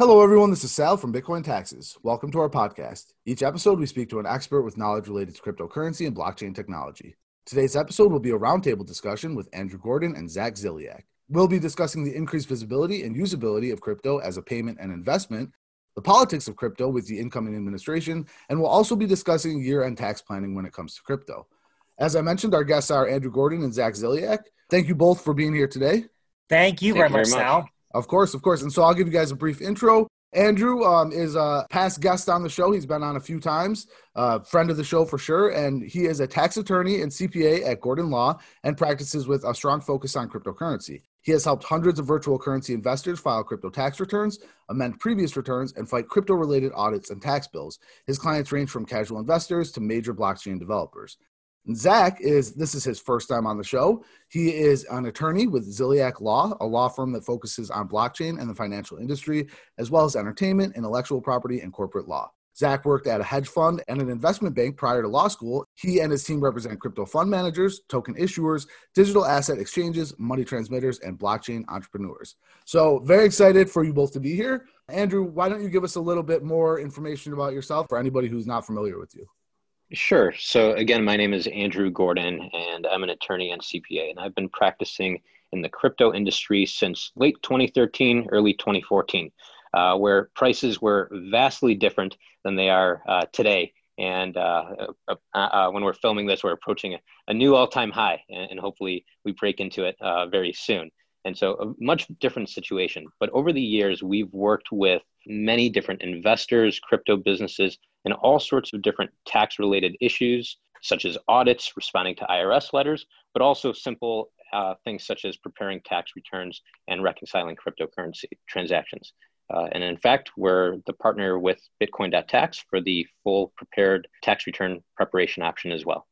Hello, everyone. This is Sal from Bitcoin Taxes. Welcome to our podcast. Each episode, we speak to an expert with knowledge related to cryptocurrency and blockchain technology. Today's episode will be a roundtable discussion with Andrew Gordon and Zach Ziliak. We'll be discussing the increased visibility and usability of crypto as a payment and investment, the politics of crypto with the incoming administration, and we'll also be discussing year end tax planning when it comes to crypto. As I mentioned, our guests are Andrew Gordon and Zach Ziliak. Thank you both for being here today. Thank you, Thank very, you very much, much. Sal. Of course, of course. And so I'll give you guys a brief intro. Andrew um, is a past guest on the show. He's been on a few times, uh, friend of the show for sure. And he is a tax attorney and CPA at Gordon Law and practices with a strong focus on cryptocurrency. He has helped hundreds of virtual currency investors file crypto tax returns, amend previous returns, and fight crypto related audits and tax bills. His clients range from casual investors to major blockchain developers. Zach is this is his first time on the show. He is an attorney with Ziliak Law, a law firm that focuses on blockchain and the financial industry, as well as entertainment, intellectual property, and corporate law. Zach worked at a hedge fund and an investment bank prior to law school. He and his team represent crypto fund managers, token issuers, digital asset exchanges, money transmitters, and blockchain entrepreneurs. So, very excited for you both to be here. Andrew, why don't you give us a little bit more information about yourself for anybody who's not familiar with you? Sure. So, again, my name is Andrew Gordon, and I'm an attorney and CPA, and I've been practicing in the crypto industry since late 2013, early 2014, uh, where prices were vastly different than they are uh, today. And uh, uh, uh, when we're filming this, we're approaching a, a new all time high, and, and, hopefully we break into it uh, very soon. And so, a much different situation. But over the years, we've worked with many different investors, crypto businesses, and all sorts of different tax related issues, such as audits, responding to IRS letters, but also simple uh, things such as preparing tax returns and reconciling cryptocurrency transactions. Uh, and in fact, we're the partner with Bitcoin.tax for the full prepared tax return preparation option as well.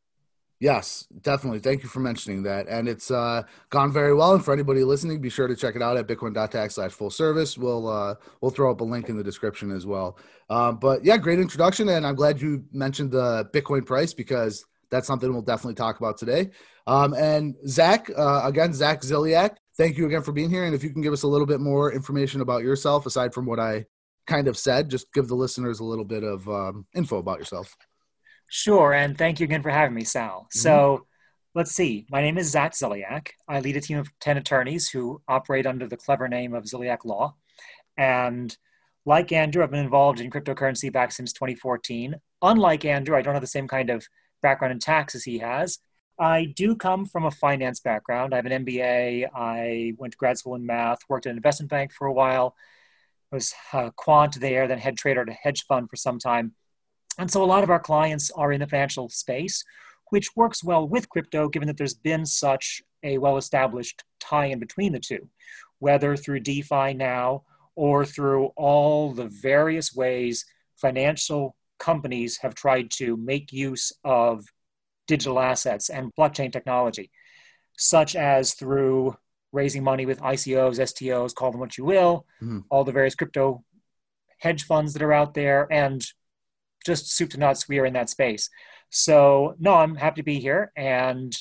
Yes, definitely. Thank you for mentioning that. And it's uh, gone very well. And for anybody listening, be sure to check it out at bitcoin.tax slash full service. We'll uh, we'll throw up a link in the description as well. Um, but yeah, great introduction. And I'm glad you mentioned the Bitcoin price because that's something we'll definitely talk about today. Um, and Zach, uh, again, Zach Ziliak, thank you again for being here. And if you can give us a little bit more information about yourself, aside from what I kind of said, just give the listeners a little bit of um, info about yourself. Sure, and thank you again for having me, Sal. Mm-hmm. So let's see. My name is Zach Ziliak. I lead a team of 10 attorneys who operate under the clever name of Ziliak Law. And like Andrew, I've been involved in cryptocurrency back since 2014. Unlike Andrew, I don't have the same kind of background in tax as he has. I do come from a finance background. I have an MBA. I went to grad school in math, worked at an investment bank for a while, was a quant there, then head trader at a hedge fund for some time. And so a lot of our clients are in the financial space, which works well with crypto, given that there's been such a well established tie in between the two, whether through DeFi now or through all the various ways financial companies have tried to make use of digital assets and blockchain technology, such as through raising money with ICOs, STOs, call them what you will, mm-hmm. all the various crypto hedge funds that are out there, and just soup to nuts, we are in that space. So, no, I'm happy to be here and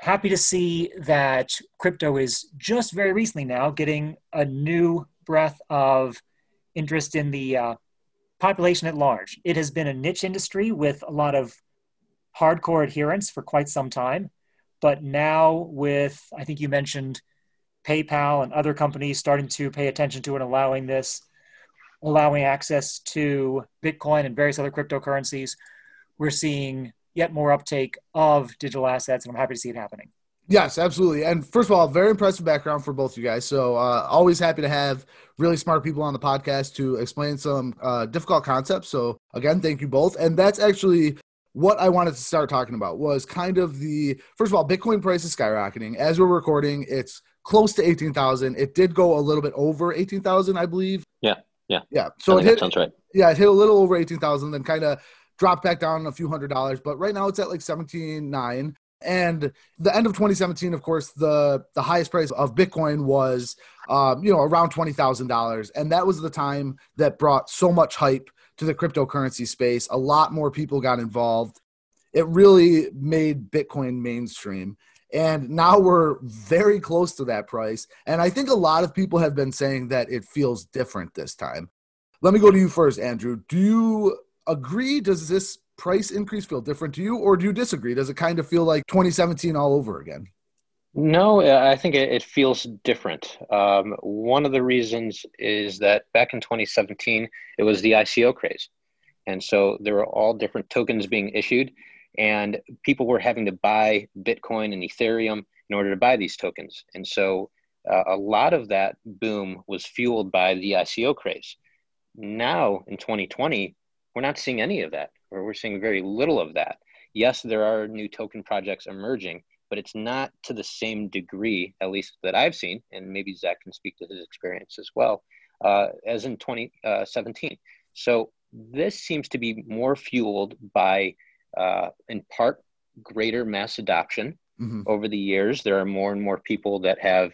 happy to see that crypto is just very recently now getting a new breath of interest in the uh, population at large. It has been a niche industry with a lot of hardcore adherents for quite some time. But now, with I think you mentioned PayPal and other companies starting to pay attention to and allowing this, allowing access to Bitcoin and various other cryptocurrencies, we're seeing yet more uptake of digital assets, and I'm happy to see it happening. Yes, absolutely. And first of all, very impressive background for both you guys. So uh, always happy to have really smart people on the podcast to explain some uh, difficult concepts. So again, thank you both. And that's actually what I wanted to start talking about was kind of the first of all, Bitcoin price is skyrocketing. As we're recording, it's close to eighteen thousand. It did go a little bit over eighteen thousand, I believe. Yeah, yeah, yeah. So it hit, sounds right. Yeah, it hit a little over eighteen thousand, then kind of dropped back down a few hundred dollars. But right now, it's at like seventeen nine. And the end of 2017, of course, the the highest price of Bitcoin was, um, you know, around twenty thousand dollars, and that was the time that brought so much hype to the cryptocurrency space. A lot more people got involved. It really made Bitcoin mainstream. And now we're very close to that price. And I think a lot of people have been saying that it feels different this time. Let me go to you first, Andrew. Do you agree? Does this price increase feel different to you, or do you disagree? Does it kind of feel like 2017 all over again? No, I think it, feels different. Um, one of the reasons is that back in 2017, it was the ICO craze. And so there were all different tokens being issued, and people were having to buy Bitcoin and Ethereum in order to buy these tokens. And so uh, a lot of that boom was fueled by the ICO craze. Now in 2020, we're not seeing any of that, or we're seeing very little of that. Yes, there are new token projects emerging, but it's not to the same degree, at least that I've seen, and maybe Zach can speak to his experience as well, uh, as in 2017. Uh, so this seems to be more fueled by, uh, in part, greater mass adoption mm-hmm. over the years. There are more and more people that have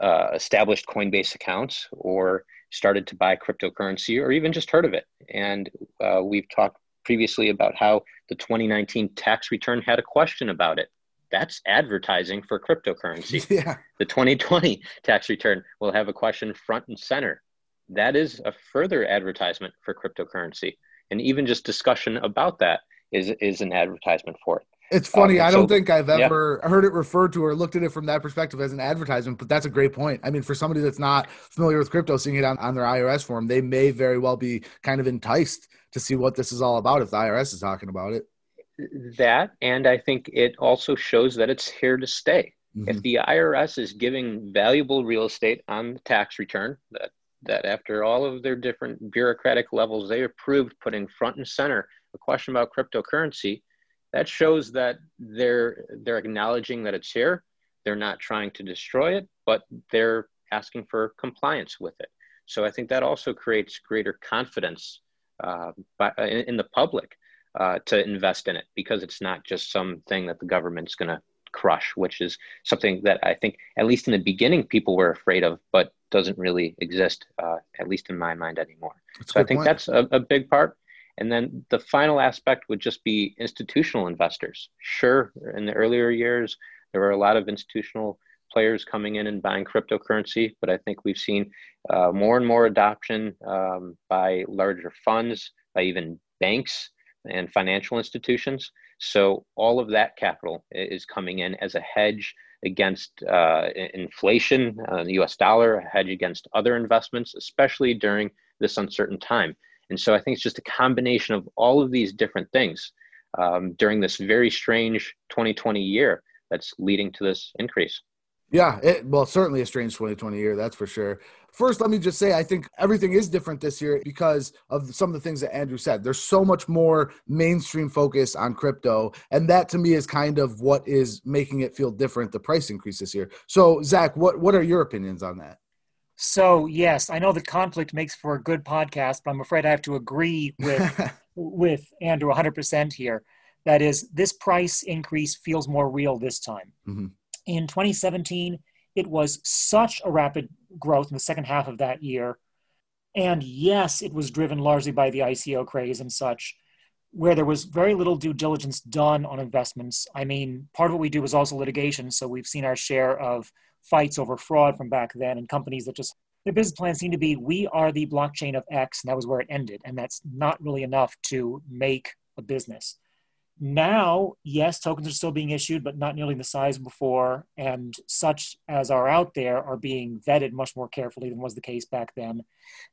uh, established Coinbase accounts or started to buy cryptocurrency or even just heard of it. And uh, we've talked previously about how the 2019 tax return had a question about it. That's advertising for cryptocurrency. Yeah. The 2020 tax return will have a question front and center. That is a further advertisement for cryptocurrency. And even just discussion about that is, is an advertisement for it. It's funny. Um, I don't so, think I've ever yeah. heard it referred to or looked at it from that perspective as an advertisement, but that's a great point. I mean, for somebody that's not familiar with crypto, seeing it on, on their IRS form, they may very well be kind of enticed to see what this is all about if the IRS is talking about it. That, and I think it also shows that it's here to stay. Mm-hmm. If the IRS is giving valuable real estate on the tax return, that, that after all of their different bureaucratic levels, they approved putting front and center a question about cryptocurrency – that shows that they're they're acknowledging that it's here. They're not trying to destroy it but they're asking for compliance with it. So i think that also creates greater confidence uh, by, in, in, the public uh, to invest in it because it's not just something that the government's going to crush which is something that i think at least in the beginning people were afraid of but doesn't really exist uh, at least in my mind anymore. That's so i think point. that's a, a big part and then the final aspect would just be institutional investors. Sure, in the earlier years, there were a lot of institutional players coming in and buying cryptocurrency, but I think we've seen uh, more and more adoption um, by larger funds, by even banks and financial institutions. So all of that capital is coming in as a hedge against uh, inflation, uh, the US dollar, a hedge against other investments, especially during this uncertain time. And so I think it's just a combination of all of these different things um, during this very strange 2020 year that's leading to this increase. Yeah, it, well, certainly a strange 2020 year, that's for sure. First, let me just say, I think everything is different this year because of some of the things that Andrew said. There's so much more mainstream focus on crypto. And that to me is kind of what is making it feel different, the price increase this year. So, Zach, what, what are your opinions on that? So yes, I know that conflict makes for a good podcast, but I'm afraid I have to agree with with Andrew 100% here. That is, this price increase feels more real this time. Mm-hmm. In 2017, it was such a rapid growth in the second half of that year. And yes, it was driven largely by the ICO craze and such, where there was very little due diligence done on investments. I mean, part of what we do is also litigation, so we've seen our share of fights over fraud from back then and companies that just their business plan seemed to be we are the blockchain of X and that was where it ended. And that's not really enough to make a business. Now, yes, tokens are still being issued, but not nearly the size before, and such as are out there are being vetted much more carefully than was the case back then.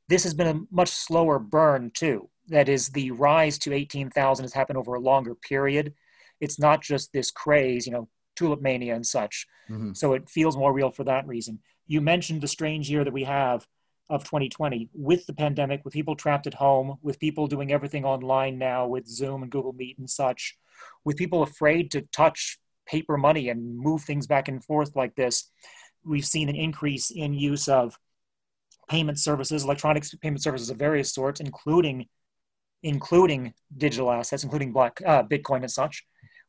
This has been a much slower burn, too. That is, the rise to 18,000 has happened over a longer period. It's not just this craze, you know, tulip mania and such. Mm-hmm. So it feels more real for that reason. You mentioned the strange year that we have of 2020 with the pandemic, with people trapped at home, with people doing everything online now with Zoom and Google Meet and such, with people afraid to touch paper money and move things back and forth like this. We've seen an increase in use of payment services, electronic payment services of various sorts, including including digital assets, including black uh, Bitcoin and such.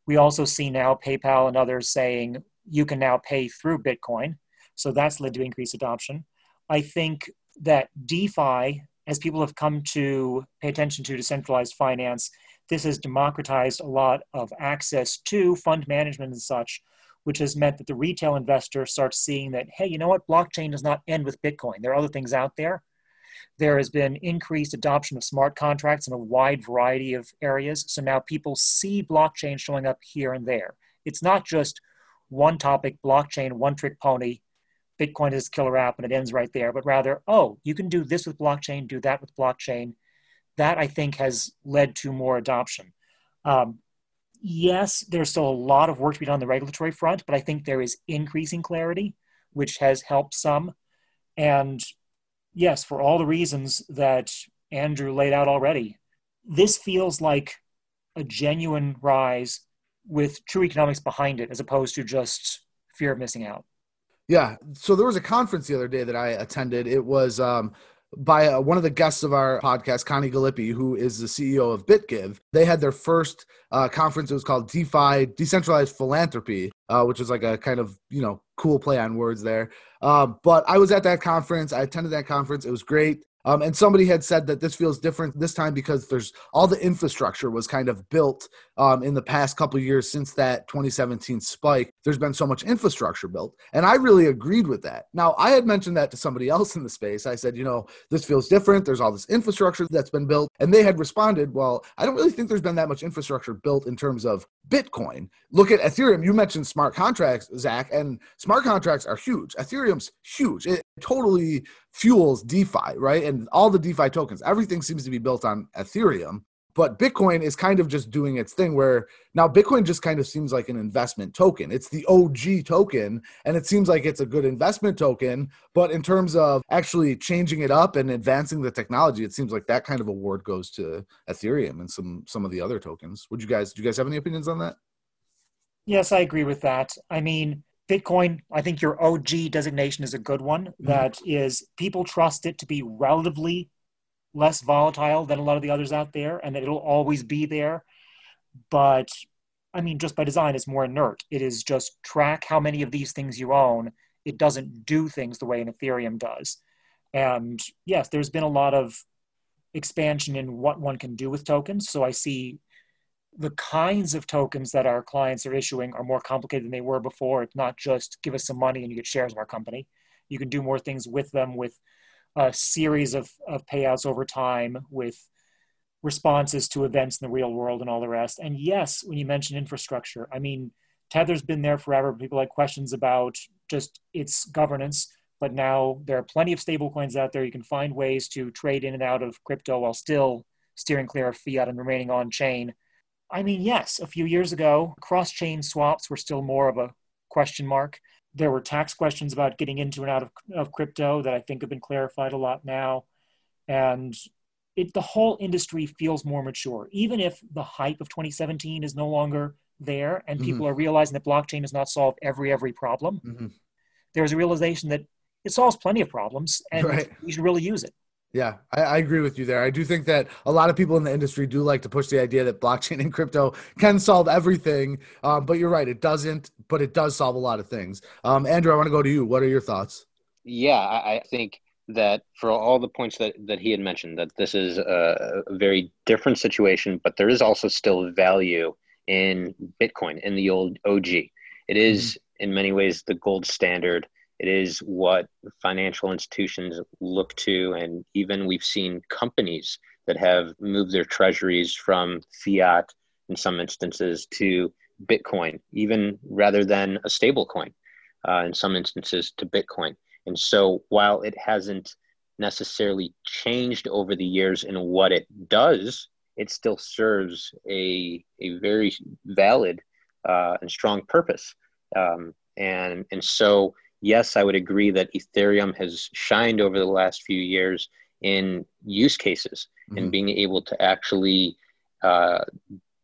We also see now PayPal and others saying you can now pay through Bitcoin. So that's led to increased adoption. I think that DeFi, as people have come to pay attention to decentralized finance, this has democratized a lot of access to fund management and such, which has meant that the retail investor starts seeing that, hey, you know what? Blockchain does not end with Bitcoin. There are other things out there. There has been increased adoption of smart contracts in a wide variety of areas. So now people see blockchain showing up here and there. It's not just one topic, blockchain, one trick pony, Bitcoin is killer app and it ends right there, but rather, oh, you can do this with blockchain, do that with blockchain. That I think has led to more adoption. Um, yes, there's still a lot of work to be done on the regulatory front, but I think there is increasing clarity, which has helped some. And yes, for all the reasons that Andrew laid out already, this feels like a genuine rise with true economics behind it, as opposed to just fear of missing out. Yeah. So there was a conference the other day that I attended. It was um, by uh, one of the guests of our podcast, Connie Gallippi, who is the CEO of BitGive. They had their first uh, conference. It was called DeFi, Decentralized Philanthropy, uh, which was like a kind of, you know, cool play on words there. Uh, but I was at that conference. I attended that conference. It was great. Um, and somebody had said that this feels different this time because there's all the infrastructure was kind of built um, in the past couple years since that 2017 spike. There's been so much infrastructure built, and I really agreed with that. Now I had mentioned that to somebody else in the space. I said, you know, this feels different. There's all this infrastructure that's been built, and they had responded, well, I don't really think there's been that much infrastructure built in terms of Bitcoin. Look at Ethereum. You mentioned smart contracts, Zach, and smart contracts are huge. Ethereum's huge. It totally fuels DeFi, right? And all the DeFi tokens, everything seems to be built on Ethereum. But Bitcoin is kind of just doing its thing where now Bitcoin just kind of seems like an investment token. It's the OG token, and it seems like it's a good investment token. But in terms of actually changing it up and advancing the technology, it seems like that kind of award goes to Ethereum and some some of the other tokens. Would you guys do you guys have any opinions on that? Yes, I agree with that. I mean, Bitcoin, I think your OG designation is a good one. Mm-hmm. That is, people trust it to be relatively less volatile than a lot of the others out there, and that it'll always be there. But I mean, just by design, it's more inert. It is just track how many of these things you own. It doesn't do things the way an Ethereum does. And yes, there's been a lot of expansion in what one can do with tokens. So I see the kinds of tokens that our clients are issuing are more complicated than they were before. It's not just give us some money and you get shares of our company. You can do more things with them with a series of, of payouts over time with responses to events in the real world and all the rest. And yes, when you mention infrastructure, I mean, Tether's been there forever. People had questions about just its governance, but now there are plenty of stable coins out there. You can find ways to trade in and out of crypto while still steering clear of fiat and remaining on chain I mean, yes, a few years ago, cross chain swaps were still more of a question mark. There were tax questions about getting into and out of, of crypto that I think have been clarified a lot now. And it, the whole industry feels more mature, even if the hype of 2017 is no longer there and mm-hmm. people are realizing that blockchain does not solve every every problem. Mm-hmm. There's a realization that it solves plenty of problems and right. you should really use it. Yeah, I, I, agree with you there. I do think that a lot of people in the industry do like to push the idea that blockchain and crypto can solve everything. Um, but you're right, it doesn't, but it does solve a lot of things. Um, Andrew, I want to go to you. What are your thoughts? Yeah, I think that for all the points that, that he had mentioned, that this is a, a very different situation, but there is also still value in Bitcoin, in the old OG. It is, mm-hmm. in many ways, the gold standard it is what financial institutions look to, and even we've seen companies that have moved their treasuries from fiat in some instances to Bitcoin, even rather than a stable coin uh, in some instances to Bitcoin. And so while it hasn't necessarily changed over the years in what it does, it still serves a, a very valid uh, and strong purpose. Um, and, and so yes, I would agree that Ethereum has shined over the last few years in use cases mm-hmm. and being able to actually uh,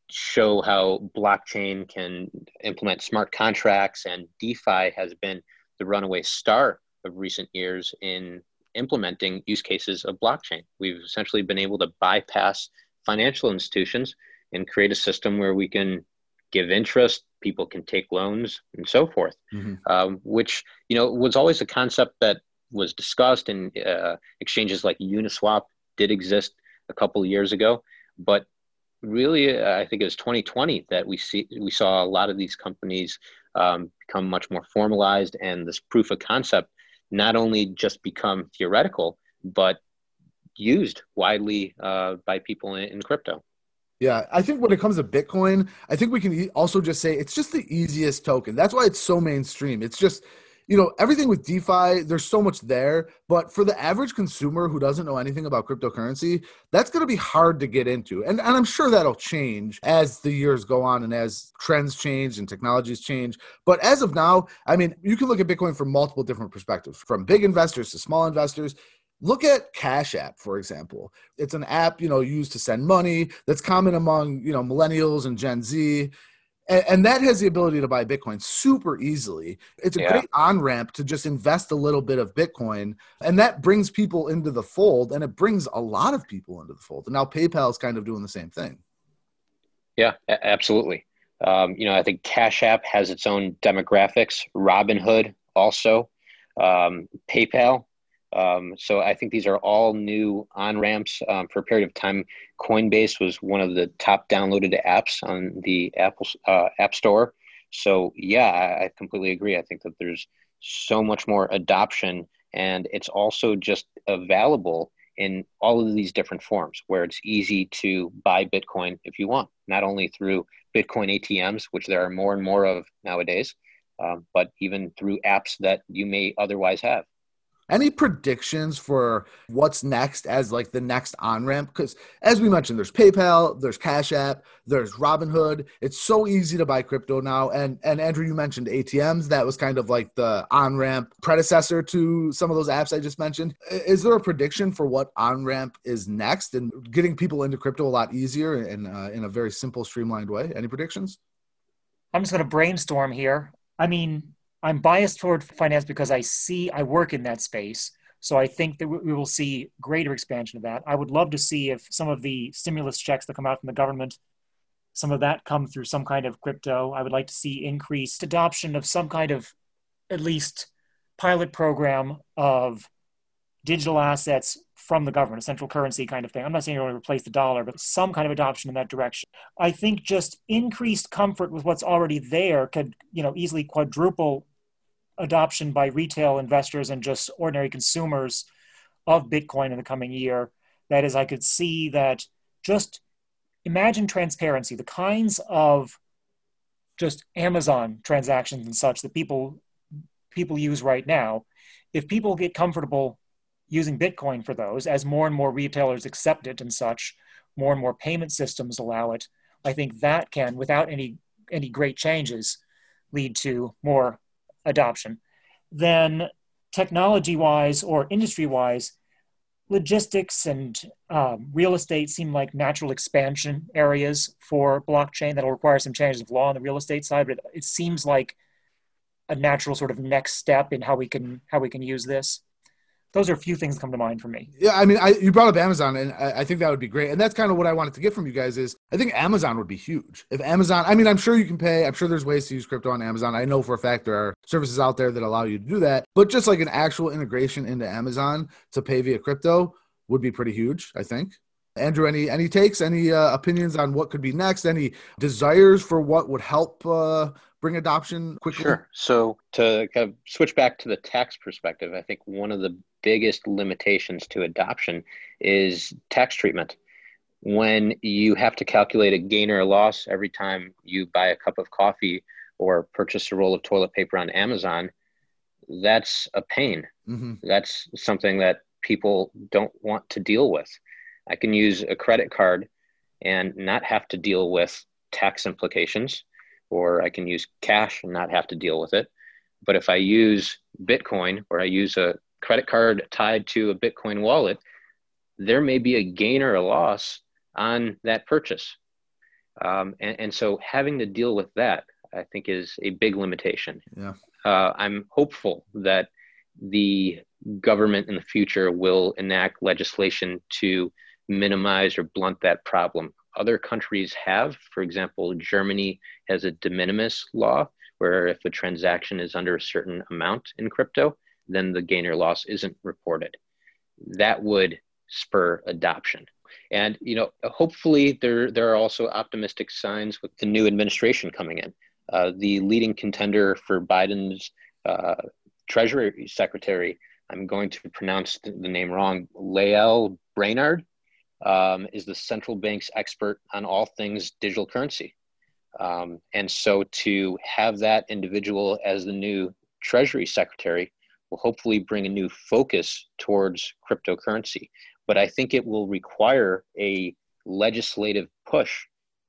show how blockchain can implement smart contracts and DeFi has been the runaway star of recent years in implementing use cases of blockchain. We've essentially been able to bypass financial institutions and create a system where we can give interest, people can take loans, and so forth. Mm-hmm. Um, which you know was always a concept that was discussed, and uh, exchanges like Uniswap did exist a couple of years ago. But really, uh, I think it was 2020 that we see we saw a lot of these companies um, become much more formalized, and this proof of concept not only just become theoretical, but used widely uh, by people in, in crypto. Yeah, I think when it comes to Bitcoin, I think we can also just say it's just the easiest token. That's why it's so mainstream. It's just you know, everything with DeFi, there's so much there. But for the average consumer who doesn't know anything about cryptocurrency, that's going to be hard to get into. And, and I'm sure that'll change as the years go on and as trends change and technologies change. But as of now, I mean, you can look at Bitcoin from multiple different perspectives, from big investors to small investors. Look at Cash App, for example. It's an app, you know, used to send money that's common among, you know, millennials and Gen Z and, and, that has the ability to buy Bitcoin super easily. It's a yeah. great on ramp to just invest a little bit of Bitcoin, and that brings people into the fold, and it brings a lot of people into the fold. And now PayPal is kind of doing the same thing. Yeah, absolutely. Um, you know, I think Cash App has its own demographics. Robinhood also, um, PayPal um, so I think these are all new on ramps um, for a period of time. Coinbase was one of the top downloaded apps on the Apple uh, App Store. So yeah, I, I completely agree. I think that there's so much more adoption, and it's also just available in all of these different forms where it's easy to buy Bitcoin if you want, not only through Bitcoin ATMs, which there are more and more of nowadays, um, but even through apps that you may otherwise have. Any predictions for what's next as like the next on ramp? Because as we mentioned, there's PayPal, there's Cash App, there's Robinhood. It's so easy to buy crypto now. And and Andrew, you mentioned ATMs. That was kind of like the on ramp predecessor to some of those apps I just mentioned. Is there a prediction for what on ramp is next and getting people into crypto a lot easier and uh, in a very simple, streamlined way? Any predictions? I'm just going to brainstorm here. I mean, I'm biased toward finance because I see I work in that space. So I think that we will see greater expansion of that. I would love to see if some of the stimulus checks that come out from the government, some of that come through some kind of crypto. I would like to see increased adoption of some kind of at least pilot program of digital assets from the government, a central currency kind of thing. I'm not saying you're going to replace the dollar, but some kind of adoption in that direction. I think just increased comfort with what's already there could, you know, easily quadruple adoption by retail investors and just ordinary consumers of Bitcoin in the coming year. That is, I could see that just imagine transparency, the kinds of just Amazon transactions and such that people people use right now. If people get comfortable using Bitcoin for those, as more and more retailers accept it and such, more and more payment systems allow it. I think that can, without any any great changes, lead to more adoption, then technology wise or industry wise, logistics and um, real estate seem like natural expansion areas for blockchain that'll require some changes of law on the real estate side, but it seems like a natural sort of next step in how we can how we can use this those are a few things that come to mind for me. Yeah, I mean, I, you brought up Amazon, and I, I, think that would be great. And that's kind of what I wanted to get from you guys is I think Amazon would be huge. If Amazon, I mean, I'm sure you can pay. I'm sure there's ways to use crypto on Amazon. I know for a fact there are services out there that allow you to do that. But just like an actual integration into Amazon to pay via crypto would be pretty huge. I think. Andrew, any any takes, any uh, opinions on what could be next? Any desires for what would help uh, bring adoption quickly? Sure. So to kind of switch back to the tax perspective, I think one of the biggest limitations to adoption is tax treatment. When you have to calculate a gain or a loss every time you buy a cup of coffee or purchase a roll of toilet paper on Amazon, that's a pain. Mm-hmm. That's something that people don't want to deal with. I can use a credit card and not have to deal with tax implications, or I can use cash and not have to deal with it. But if I use Bitcoin or I use a credit card tied to a Bitcoin wallet, there may be a gain or a loss on that purchase. Um, and, and, so having to deal with that, I think, is a big limitation. Yeah. Uh, I'm hopeful that the government in the future will enact legislation to minimize or blunt that problem. Other countries have, for example, Germany has a de minimis law where if a transaction is under a certain amount in crypto, then the gain or loss isn't reported. That would spur adoption. And you know, hopefully there there are also optimistic signs with the new administration coming in. Uh, the leading contender for Biden's uh, Treasury Secretary I'm going to pronounce the name wrong, Lael Brainard, um, is the central bank's expert on all things digital currency. Um, and so to have that individual as the new Treasury Secretary will hopefully bring a new focus towards cryptocurrency. But I think it will require a legislative push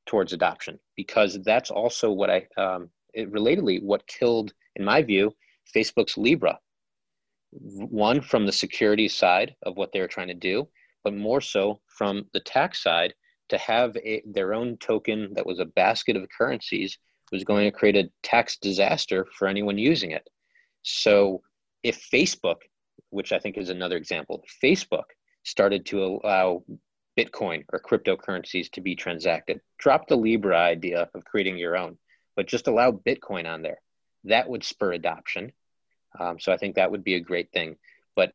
towards adoption because that's also what I, um, it, relatedly, what killed, in my view, Facebook's Libra one from the security side of what they're trying to do, but more so from the tax side to have a, their own token that was a basket of currencies was going to create a tax disaster for anyone using it. So if Facebook, which I think is another example, Facebook started to allow Bitcoin or cryptocurrencies to be transacted, drop the Libra idea of creating your own, but just allow Bitcoin on there. That would spur adoption um, so I think that would be a great thing. But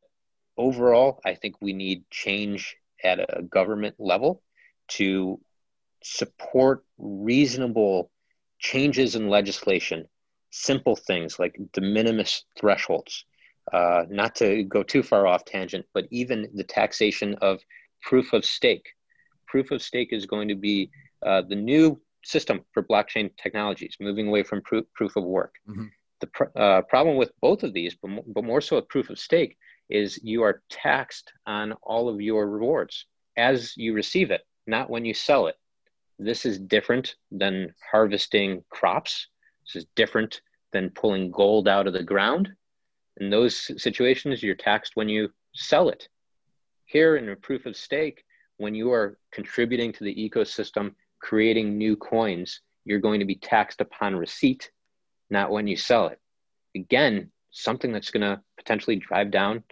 overall, I think we need change at a government level to support reasonable changes in legislation, simple things like de minimis thresholds. Uh, not to go too far off tangent, but even the taxation of proof of stake. Proof of stake is going to be uh, the new system for blockchain technologies, moving away from proof, proof of work. Mm-hmm. The pr- uh, problem with both of these, but, but more so with proof of stake, is you are taxed on all of your rewards as you receive it, not when you sell it. This is different than harvesting crops. This is different than pulling gold out of the ground. In those situations, you're taxed when you sell it. Here in a proof of stake, when you are contributing to the ecosystem, creating new coins, you're going to be taxed upon receipt not when you sell it. Again, something that's going to potentially drive down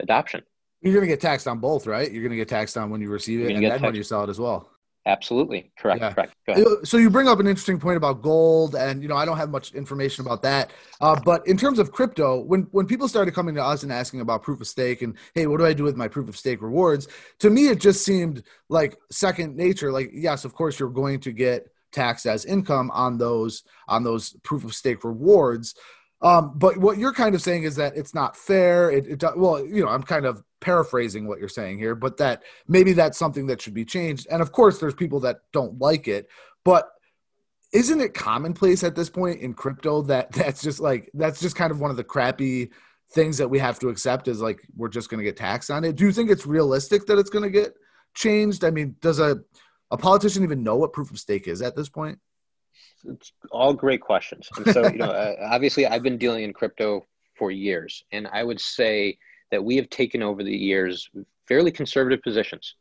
adoption. You're going to get taxed on both, right? You're going to get taxed on when you receive it and then when you sell it as well. Absolutely correct. Yeah. Correct. So you bring up an interesting point about gold, and you know I don't have much information about that. Uh, but in terms of crypto, when when people started coming to us and asking about proof of stake and hey, what do I do with my proof of stake rewards? To me, it just seemed like second nature. Like yes, of course you're going to get taxed as income on those on those proof of stake rewards. Um, but what you're kind of saying is that it's not fair. It, it well, you know, I'm kind of paraphrasing what you're saying here, but that maybe that's something that should be changed. And of course, there's people that don't like it, but isn't it commonplace at this point in crypto that that's just like that's just kind of one of the crappy things that we have to accept is like we're just going to get taxed on it. Do you think it's realistic that it's going to get changed? I mean, does a a politician even know what proof of stake is at this point? It's all great questions. And so, you know, uh, obviously, I've been dealing in crypto for years, and I would say that we have taken over the years fairly conservative positions.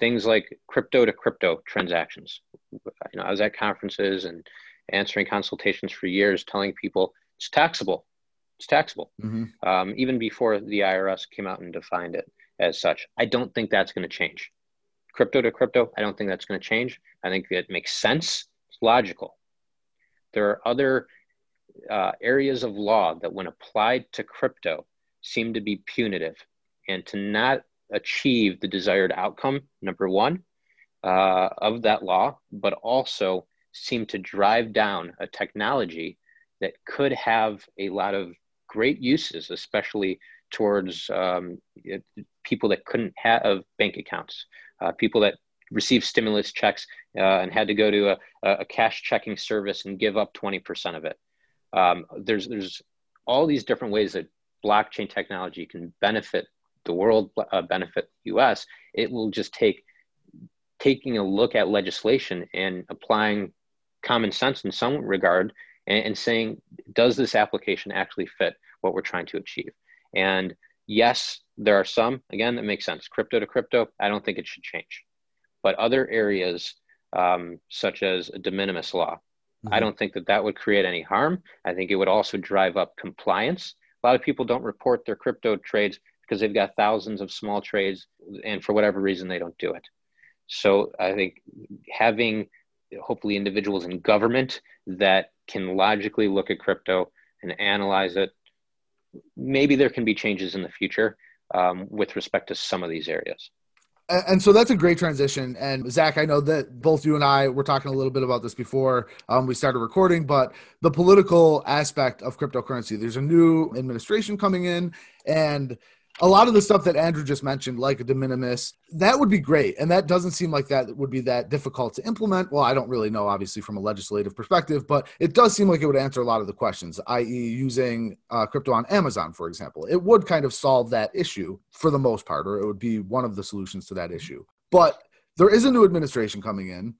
Things like crypto to crypto transactions. You know, I was at conferences and answering consultations for years, telling people it's taxable. It's taxable. Mm-hmm. Um, even before the IRS came out and defined it as such. I don't think that's going to change crypto to crypto, I don't think that's going to change. I think it makes sense. It's logical. There are other uh, areas of law that, when applied to crypto, seem to be punitive. And to not achieve the desired outcome, number one, uh, of that law, but also seem to drive down a technology that could have a lot of great uses, especially towards um, people that couldn't have bank accounts uh, people that received stimulus checks uh, and had to go to a, a, cash checking service and give up 20% of it. Um, there's, there's all these different ways that blockchain technology can benefit the world, uh, benefit US. It will just take taking a look at legislation and applying common sense in some regard and, and saying, does this application actually fit what we're trying to achieve? And yes, there are some, again, that make sense. Crypto to crypto, I don't think it should change. But other areas, um, such as a de minimis law, mm-hmm. I don't think that that would create any harm. I think it would also drive up compliance. A lot of people don't report their crypto trades because they've got thousands of small trades, and for whatever reason, they don't do it. So I think having hopefully individuals in government that can logically look at crypto and analyze it maybe there can be changes in the future um, with respect to some of these areas. And so that's a great transition. And Zach, I know that both you and I were talking a little bit about this before um, we started recording, but the political aspect of cryptocurrency, there's a new administration coming in, and a lot of the stuff that Andrew just mentioned, like a de minimis, that would be great. And that doesn't seem like that would be that difficult to implement. Well, I don't really know, obviously, from a legislative perspective, but it does seem like it would answer a lot of the questions, i.e., using uh, crypto on Amazon, for example. It would kind of solve that issue for the most part, or it would be one of the solutions to that issue. But there is a new administration coming in.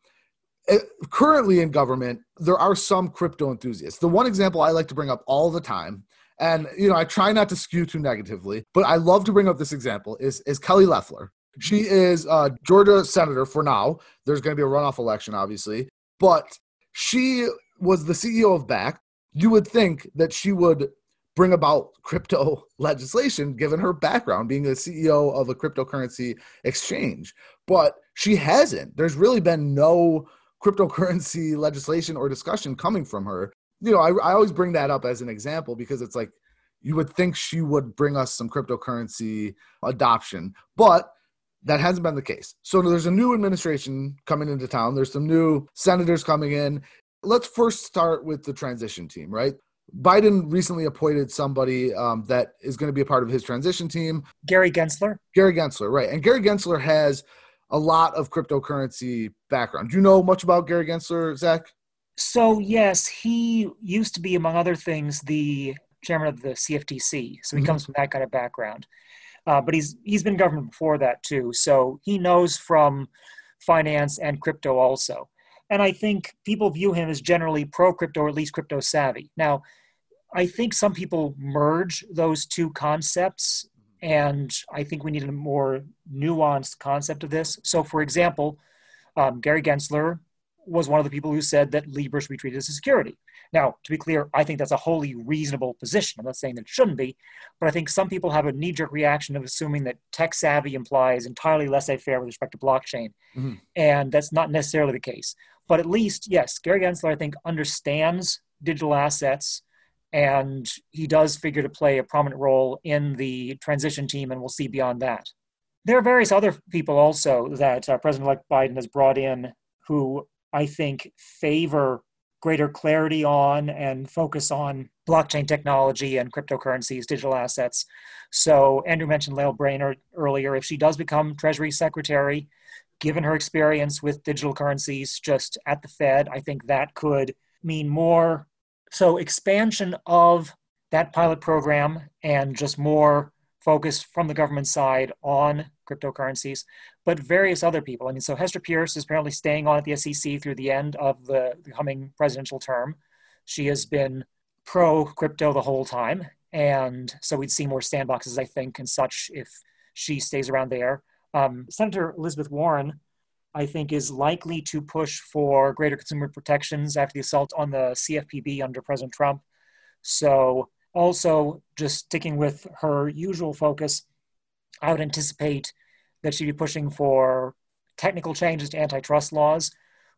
It, currently in government, there are some crypto enthusiasts. The one example I like to bring up all the time and you know, I try not to skew too negatively, but I love to bring up this example is is Kelly Loeffler. She mm-hmm. is a Georgia senator for now. There's going to be a runoff election, obviously, but she was the CEO of Bakkt. You would think that she would bring about crypto legislation given her background being the CEO of a cryptocurrency exchange, but she hasn't. There's really been no cryptocurrency legislation or discussion coming from her you know, I, I always bring that up as an example because it's like you would think she would bring us some cryptocurrency adoption, but that hasn't been the case. So there's a new administration coming into town. There's some new senators coming in. Let's first start with the transition team, right? Biden recently appointed somebody um, that is going to be a part of his transition team. Gary Gensler. Gary Gensler, right. And Gary Gensler has a lot of cryptocurrency background. Do you know much about Gary Gensler, Zach? So, yes, he used to be, among other things, the chairman of the CFTC. So he mm-hmm. comes from that kind of background. Uh, but he's he's been government before that too. So he knows from finance and crypto also. And I think people view him as generally pro crypto or at least crypto savvy. Now, I think some people merge those two concepts, and I think we need a more nuanced concept of this. So, for example, um, Gary Gensler was one of the people who said that Libra should be treated as a security. Now, to be clear, I think that's a wholly reasonable position. I'm not saying that it shouldn't be, but I think some people have a knee jerk reaction of assuming that tech savvy implies entirely laissez faire with respect to blockchain. Mm-hmm. And that's not necessarily the case. But at least, yes, Gary Gensler, I think, understands digital assets and he does figure to play a prominent role in the transition team, and we'll see beyond that. There are various other people also that uh, President elect Biden has brought in who I think, favor greater clarity on and focus on blockchain technology and cryptocurrencies, digital assets. So Andrew mentioned Lael Brainard earlier. If she does become Treasury Secretary, given her experience with digital currencies just at the Fed, I think that could mean more. So expansion of that pilot program and just more focus from the government side on cryptocurrencies, but various other people. I mean, so Hester Peirce is apparently staying on at the SEC through the end of the, coming presidential term. She has been pro crypto the whole time. And so we'd see more sandboxes, I think, and such if she stays around there. Um, Senator Elizabeth Warren, I think, is likely to push for greater consumer protections after the assault on the CFPB under President Trump. So, also, just sticking with her usual focus, I would anticipate that she'd be pushing for technical changes to antitrust laws,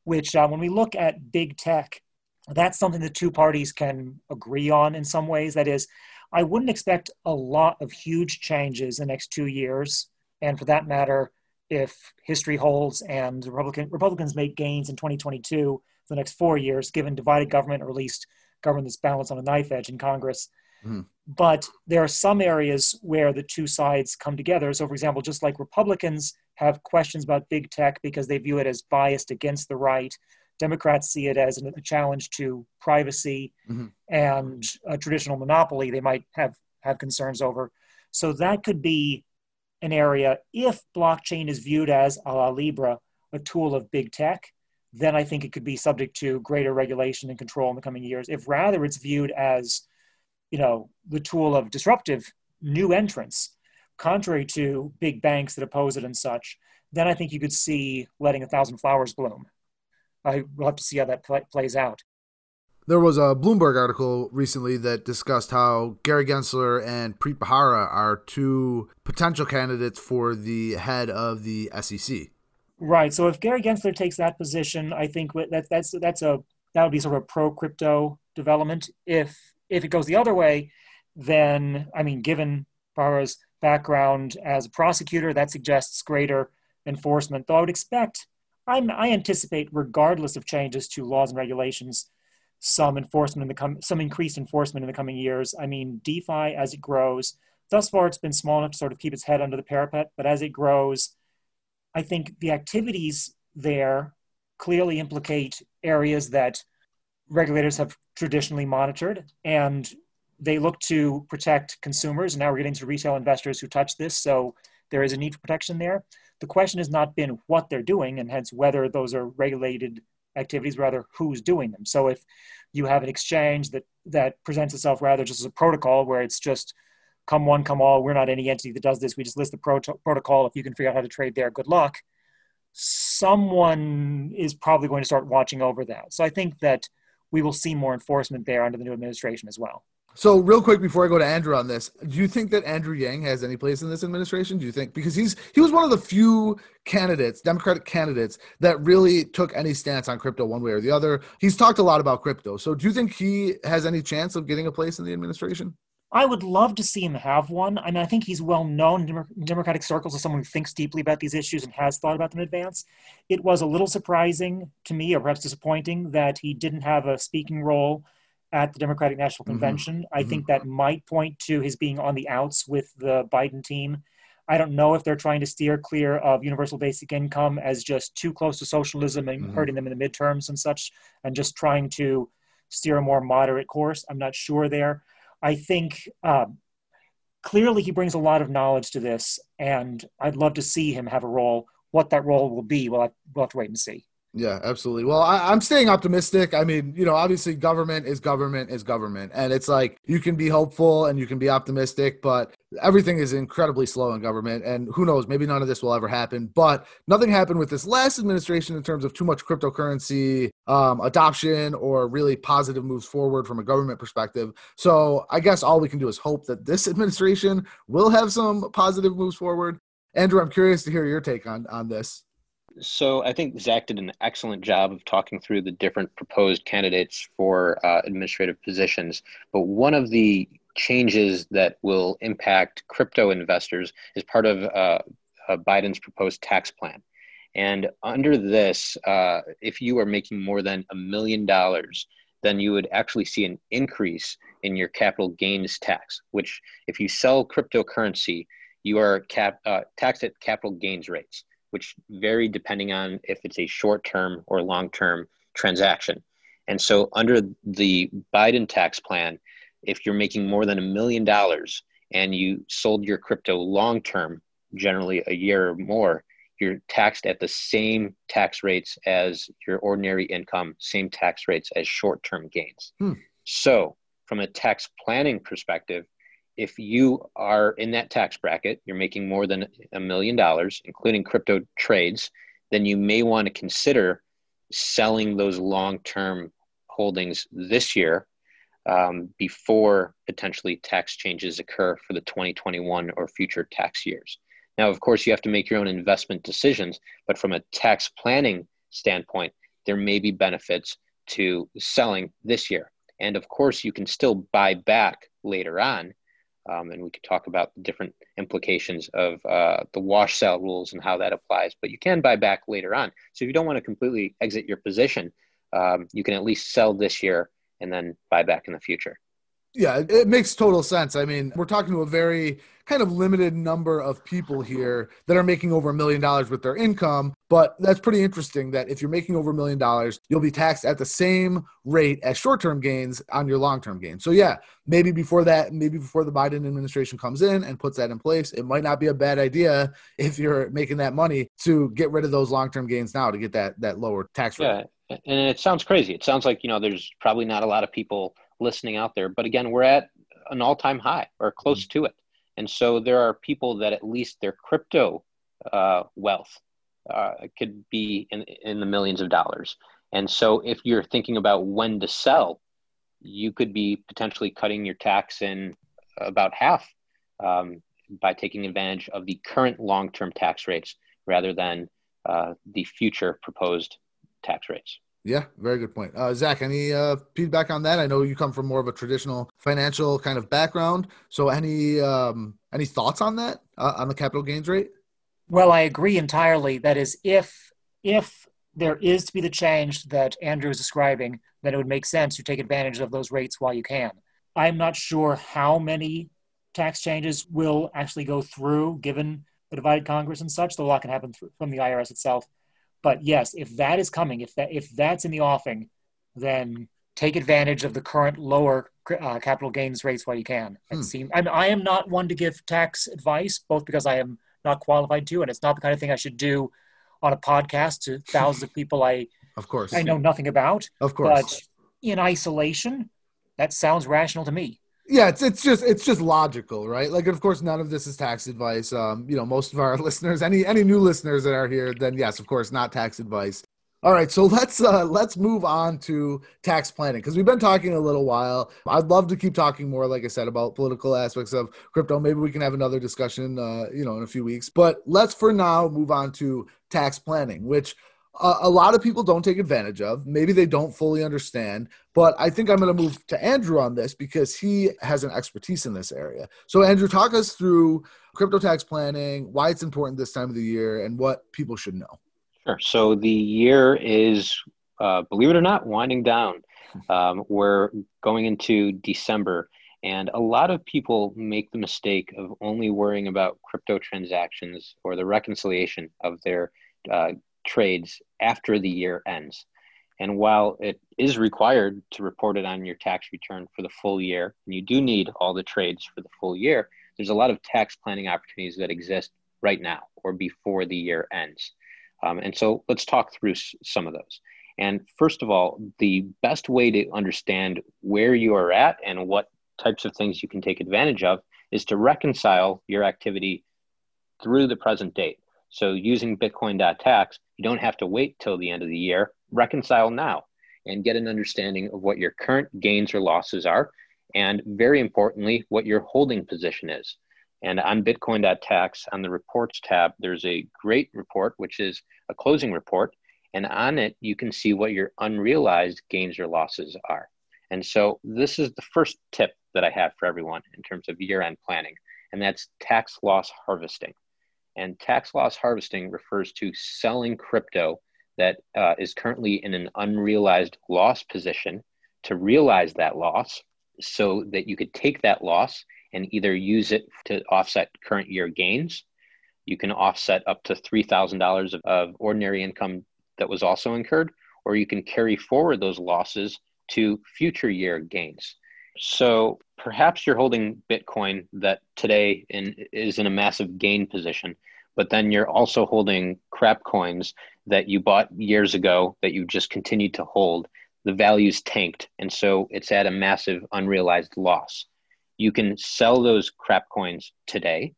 which, uh, when we look at big tech, that's something the two parties can agree on in some ways. That is, I wouldn't expect a lot of huge changes in the next two years. And for that matter, if history holds and Republican, Republicans make gains in 2022 for the next four years, given divided government, or at least government that's balanced on a knife edge in Congress, Mm-hmm. But there are some areas where the two sides come together. So, for example, just like Republicans have questions about big tech because they view it as biased against the right, Democrats see it as a challenge to privacy mm-hmm. and a traditional monopoly they might have, have concerns over. So, that could be an area, if blockchain is viewed as a la Libra, a tool of big tech, then I think it could be subject to greater regulation and control in the coming years. If rather it's viewed as you know, the tool of disruptive new entrants, contrary to big banks that oppose it and such, then I think you could see letting a thousand flowers bloom. I will have to see how that pl- plays out. There was a Bloomberg article recently that discussed how Gary Gensler and Preet Bharara are two potential candidates for the head of the SEC. Right. So if Gary Gensler takes that position, I think that that's that's a that would be sort of a pro crypto development. If if it goes the other way, then, I mean, given Barra's background as a prosecutor, that suggests greater enforcement. Though I would expect, I'm, i anticipate, regardless of changes to laws and regulations, some enforcement in the com- some increased enforcement in the coming years. I mean, DeFi as it grows, thus far it's been small enough to sort of keep its head under the parapet, but as it grows, I think the activities there clearly implicate areas that regulators have traditionally monitored and they look to protect consumers. And now we're getting to retail investors who touch this. So there is a need for protection there. The question has not been what they're doing and hence whether those are regulated activities, rather who's doing them. So if you have an exchange that, that presents itself rather just as a protocol where it's just come one, come all, we're not any entity that does this. We just list the pro- protocol. If you can figure out how to trade there, good luck. Someone is probably going to start watching over that. So I think that we will see more enforcement there under the new administration as well. So, real quick before I go to Andrew on this, do you think that Andrew Yang has any place in this administration? Do you think because he's he was one of the few candidates, Democratic candidates, that really took any stance on crypto one way or the other? He's talked a lot about crypto. So, do you think he has any chance of getting a place in the administration? I would love to see him have one. I mean, I think he's well known in Democratic circles as someone who thinks deeply about these issues and has thought about them in advance. It was a little surprising to me, or perhaps disappointing, that he didn't have a speaking role at the Democratic National mm-hmm. Convention. Mm-hmm. I think mm-hmm. that might point to his being on the outs with the Biden team. I don't know if they're trying to steer clear of universal basic income as just too close to socialism and mm-hmm. hurting them in the midterms and such, and just trying to steer a more moderate course. I'm not sure there. I think um, clearly he brings a lot of knowledge to this, and I'd love to see him have a role. What that role will be, we'll have, we'll have to wait and see. Yeah, absolutely. Well, I, am staying optimistic. I mean, you know, obviously, government is government is government, and it's like you can be hopeful and you can be optimistic, but everything is incredibly slow in government. And who knows, maybe none of this will ever happen. But nothing happened with this last administration in terms of too much cryptocurrency um, adoption or really positive moves forward from a government perspective. So I guess all we can do is hope that this administration will have some positive moves forward. Andrew, I'm curious to hear your take on on this. So I think Zach did an excellent job of talking through the different proposed candidates for uh, administrative positions. But one of the changes that will impact crypto investors is part of uh, uh, Biden's proposed tax plan. And under this, uh, if you are making more than a million dollars, then you would actually see an increase in your capital gains tax, which, if you sell cryptocurrency, you are cap, uh, taxed at capital gains rates which vary depending on if it's a short term or long term transaction. And so, under the Biden tax plan, if you're making more than a million dollars and you sold your crypto long term, generally a year or more, you're taxed at the same tax rates as your ordinary income, same tax rates as short term gains. Hmm. So, from a tax planning perspective, if you are in that tax bracket, you're making more than a million dollars, including crypto trades, then you may want to consider selling those long term holdings this year um, before potentially tax changes occur for the 2021 or future tax years. Now, of course, you have to make your own investment decisions, but from a tax planning standpoint, there may be benefits to selling this year. And of course, you can still buy back later on um, and we could talk about the different implications of uh, the wash sale rules and how that applies. But you can buy back later on. So if you don't want to completely exit your position, um, you can at least sell this year and then buy back in the future. Yeah, it makes total sense. I mean, we're talking to a very kind of limited number of people here that are making over a million dollars with their income. But that's pretty interesting that if you're making over a million dollars, you'll be taxed at the same rate as short term gains on your long term gains. So, yeah, maybe before that, maybe before the Biden administration comes in and puts that in place, it might not be a bad idea if you're making that money to get rid of those long term gains now to get that, that lower tax rate. Yeah. And it sounds crazy. It sounds like, you know, there's probably not a lot of people listening out there. But again, we're at an all time high or close mm-hmm. to it. And so there are people that at least their crypto uh, wealth uh, could be in, in the millions of dollars. And so if you're thinking about when to sell, you could be potentially cutting your tax in about half um, by taking advantage of the current long term tax rates rather than uh, the future proposed tax rates. Yeah, very good point. Uh, Zach, any uh, feedback on that? I know you come from more of a traditional financial kind of background. So, any um, any thoughts on that uh, on the capital gains rate? Well, I agree entirely. That is, if if there is to be the change that Andrew is describing, then it would make sense to take advantage of those rates while you can. I'm not sure how many tax changes will actually go through given the divided Congress and such. The law can happen from the IRS itself. But yes, if that is coming, if that if that's in the offing, then take advantage of the current lower uh, capital gains rates while you can. Hmm. Seem, I, mean, I am not one to give tax advice, both because I am not qualified to, and it's not the kind of thing I should do on a podcast to thousands of people I of course I know nothing about. Of course, but in isolation, that sounds rational to me yeah it's it's just it's just logical right? Like of course none of this is tax advice. Um you know most of our listeners any any new listeners that are here then yes of course not tax advice. All right so let's uh let's move on to tax planning because we've been talking a little while. I'd love to keep talking more like i said about political aspects of crypto. Maybe we can have another discussion uh you know in a few weeks. But let's for now move on to tax planning which a lot of people don't take advantage of. Maybe they don't fully understand, but I think I'm going to move to Andrew on this because he has an expertise in this area. So, Andrew, talk us through crypto tax planning, why it's important this time of the year, and what people should know. Sure. So, the year is, uh, believe it or not, winding down. Um, we're going into December, and a lot of people make the mistake of only worrying about crypto transactions or the reconciliation of their uh, trades after the year ends. And while it is required to report it on your tax return for the full year, and you do need all the trades for the full year, there's a lot of tax planning opportunities that exist right now or before the year ends. Um, and so let's talk through some of those. And first of all, the best way to understand where you are at and what types of things you can take advantage of is to reconcile your activity through the present date. So using Bitcoin.tax, you don't have to wait till the end of the year. Reconcile now and get an understanding of what your current gains or losses are, and very importantly, what your holding position is. And on Bitcoin.tax, on the reports tab, there's a great report, which is a closing report. And on it, you can see what your unrealized gains or losses are. And so, this is the first tip that I have for everyone in terms of year end planning, and that's tax loss harvesting. And tax loss harvesting refers to selling crypto that uh, is currently in an unrealized loss position to realize that loss so that you could take that loss and either use it to offset current year gains. You can offset up to $3,000 of, of ordinary income that was also incurred, or you can carry forward those losses to future year gains. So perhaps you're holding Bitcoin that today in, is in a massive gain position, but then you're also holding crap coins that you bought years ago that you just continued to hold. The value's tanked, and so it's at a massive unrealized loss. You can sell those crap coins today,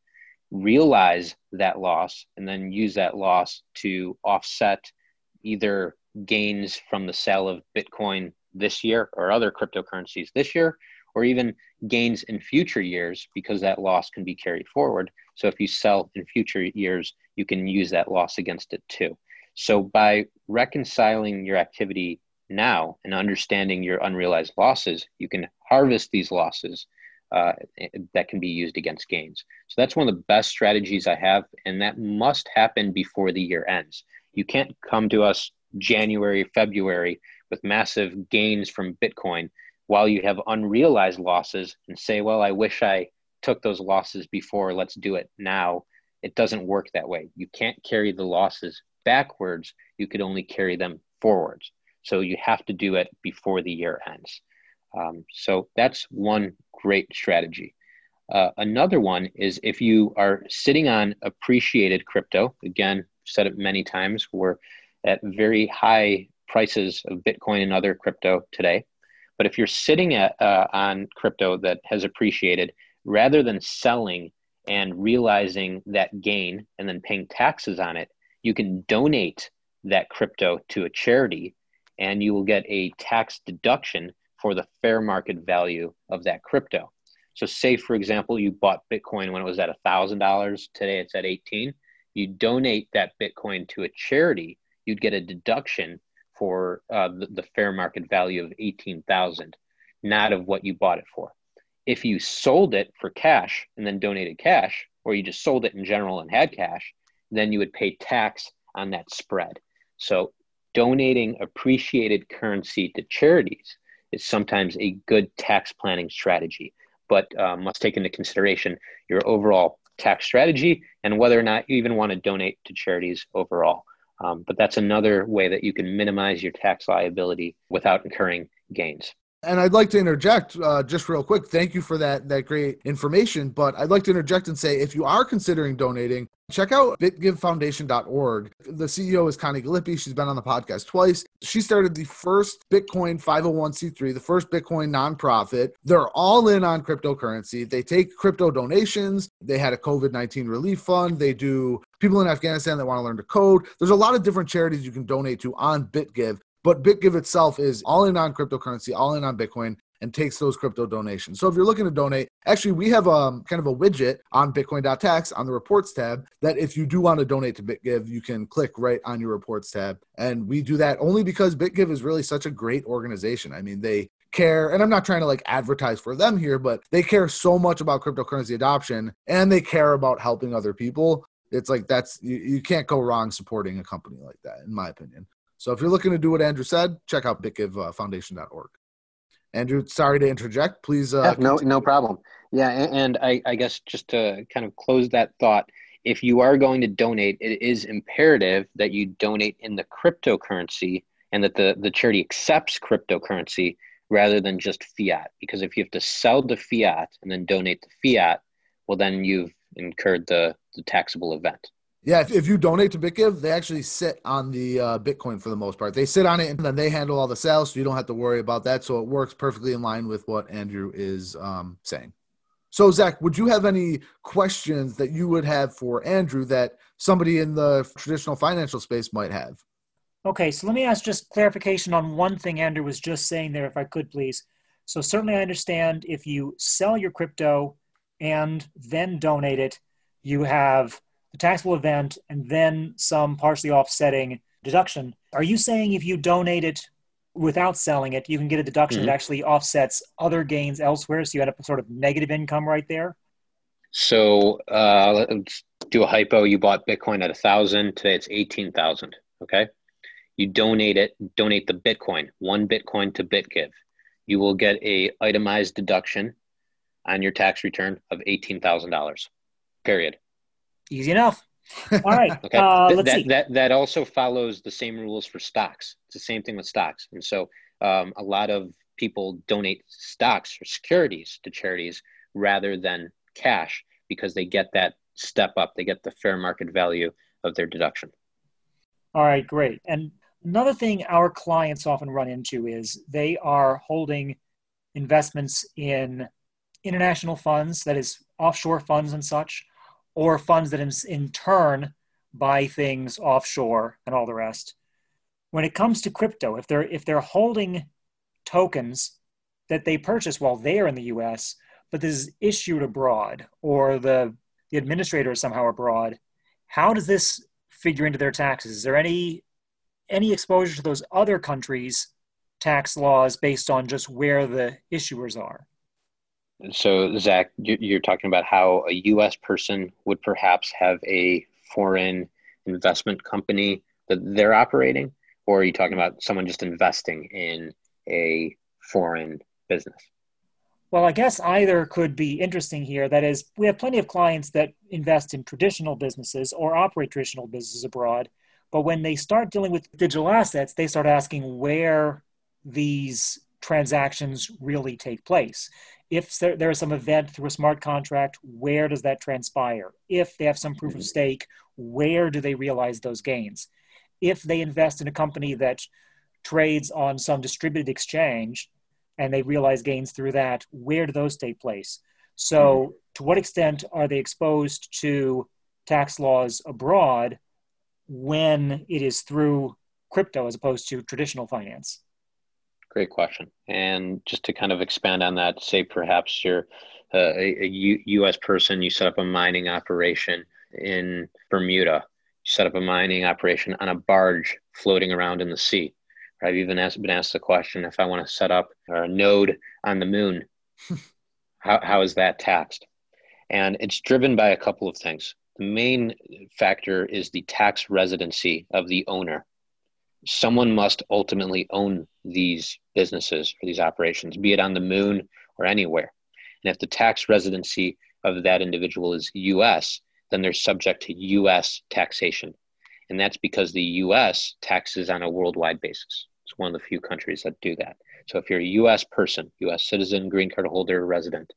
realize that loss, and then use that loss to offset either gains from the sale of Bitcoin this year or other cryptocurrencies this year, or even gains in future years because that loss can be carried forward. So if you sell in future years, you can use that loss against it too. So by reconciling your activity now and understanding your unrealized losses, you can harvest these losses uh, that can be used against gains. So that's one of the best strategies I have, and that must happen before the year ends. You can't come to us January, February with massive gains from Bitcoin while you have unrealized losses and say, well, I wish I took those losses before, let's do it now. It doesn't work that way. You can't carry the losses backwards, you could only carry them forwards. So you have to do it before the year ends. Um, so that's one great strategy. Uh, another one is if you are sitting on appreciated crypto, again, said it many times, we're at very high prices of Bitcoin and other crypto today. But if you're sitting at, uh, on crypto that has appreciated, rather than selling and realizing that gain and then paying taxes on it, you can donate that crypto to a charity and you will get a tax deduction for the fair market value of that crypto. So, say for example, you bought Bitcoin when it was at $1,000, today it's at 18. You donate that Bitcoin to a charity, you'd get a deduction for uh, the, the fair market value of 18,000, not of what you bought it for. If you sold it for cash and then donated cash, or you just sold it in general and had cash, then you would pay tax on that spread. So donating appreciated currency to charities is sometimes a good tax planning strategy. but uh, must take into consideration your overall tax strategy and whether or not you even want to donate to charities overall. Um, but that's another way that you can minimize your tax liability without incurring gains. And I'd like to interject uh, just real quick. Thank you for that that great information. But I'd like to interject and say, if you are considering donating, check out bitgivefoundation.org. The CEO is Connie Gallippi. She's been on the podcast twice. She started the first Bitcoin 501c3, the first Bitcoin nonprofit. They're all in on cryptocurrency. They take crypto donations. They had a COVID 19 relief fund. They do people in Afghanistan that want to learn to code. There's a lot of different charities you can donate to on BitGive. But BitGive itself is all in on cryptocurrency, all in on Bitcoin, and takes those crypto donations. So if you're looking to donate, actually, we have um, kind of a widget on Bitcoin.tax on the reports tab that if you do want to donate to BitGive, you can click right on your reports tab. And we do that only because BitGive is really such a great organization. I mean, they care and i'm not trying to like advertise for them here but they care so much about cryptocurrency adoption and they care about helping other people it's like that's you, you can't go wrong supporting a company like that in my opinion so if you're looking to do what Andrew said, check out bitgivefoundation.org. Andrew, sorry to interject. Please. Uh, no, no problem. Yeah, and, and I, I guess just to kind of close that thought, if you are going to donate, it is imperative that you donate in the cryptocurrency and that the, the charity accepts cryptocurrency rather than just fiat. Because if you have to sell the fiat and then donate the fiat, well, then you've incurred the, the taxable event. Yeah, if, if you donate to BitGive, they actually sit on the uh, Bitcoin for the most part. They sit on it and then they handle all the sales, so you don't have to worry about that. So it works perfectly in line with what Andrew is um, saying. So, Zach, would you have any questions that you would have for Andrew that somebody in the traditional financial space might have? Okay, so let me ask just clarification on one thing Andrew was just saying there, if I could please. So, certainly I understand if you sell your crypto and then donate it, you have the taxable event, and then some partially offsetting deduction. Are you saying if you donate it without selling it, you can get a deduction mm-hmm. that actually offsets other gains elsewhere? So you end up with sort of negative income right there? So uh, let's do a hypo. You bought Bitcoin at a thousand. Today it's eighteen thousand. Okay. You donate it. Donate the Bitcoin. One Bitcoin to BitGive. You will get a itemized deduction on your tax return of eighteen thousand dollars. Period. Easy enough. All right. okay. Uh, let's that, see. That, that also follows the same rules for stocks. It's the same thing with stocks. And so um, a lot of people donate stocks or securities to charities rather than cash because they get that step up. They get the fair market value of their deduction. All right, great. And another thing our clients often run into is they are holding investments in international funds, that is, offshore funds and such or funds that in, in turn buy things offshore and all the rest. When it comes to crypto, if they're if they're holding tokens that they purchase while they're in the US, but this is issued abroad or the, the administrator is somehow abroad, how does this figure into their taxes? Is there any any exposure to those other countries' tax laws based on just where the issuers are? So, Zach, you're talking about how a U.S. person would perhaps have a foreign investment company that they're operating, or are you talking about someone just investing in a foreign business? Well, I guess either could be interesting here. That is, we have plenty of clients that invest in traditional businesses or operate traditional businesses abroad. But when they start dealing with digital assets, they start asking where these transactions really take place. If there, there is some event through a smart contract, where does that transpire? If they have some proof of stake, where do they realize those gains? If they invest in a company that trades on some distributed exchange and they realize gains through that, where do those take place? So, mm-hmm. to what extent are they exposed to tax laws abroad when it is through crypto as opposed to traditional finance? Great question. And just to kind of expand on that, say perhaps you're uh, a, a U- U.S. person, you set up a mining operation in Bermuda, you set up a mining operation on a barge floating around in the sea. I've even asked, been asked the question if I want to set up a node on the moon, how, how is that taxed? And it's driven by a couple of things. The main factor is the tax residency of the owner someone must ultimately own these businesses or these operations, be it on the moon or anywhere. And if the tax residency of that individual is US, then they're subject to US taxation. And that's because the US taxes on a worldwide basis. It's one of the few countries that do that. So if you're a US person, US citizen, green card holder, resident,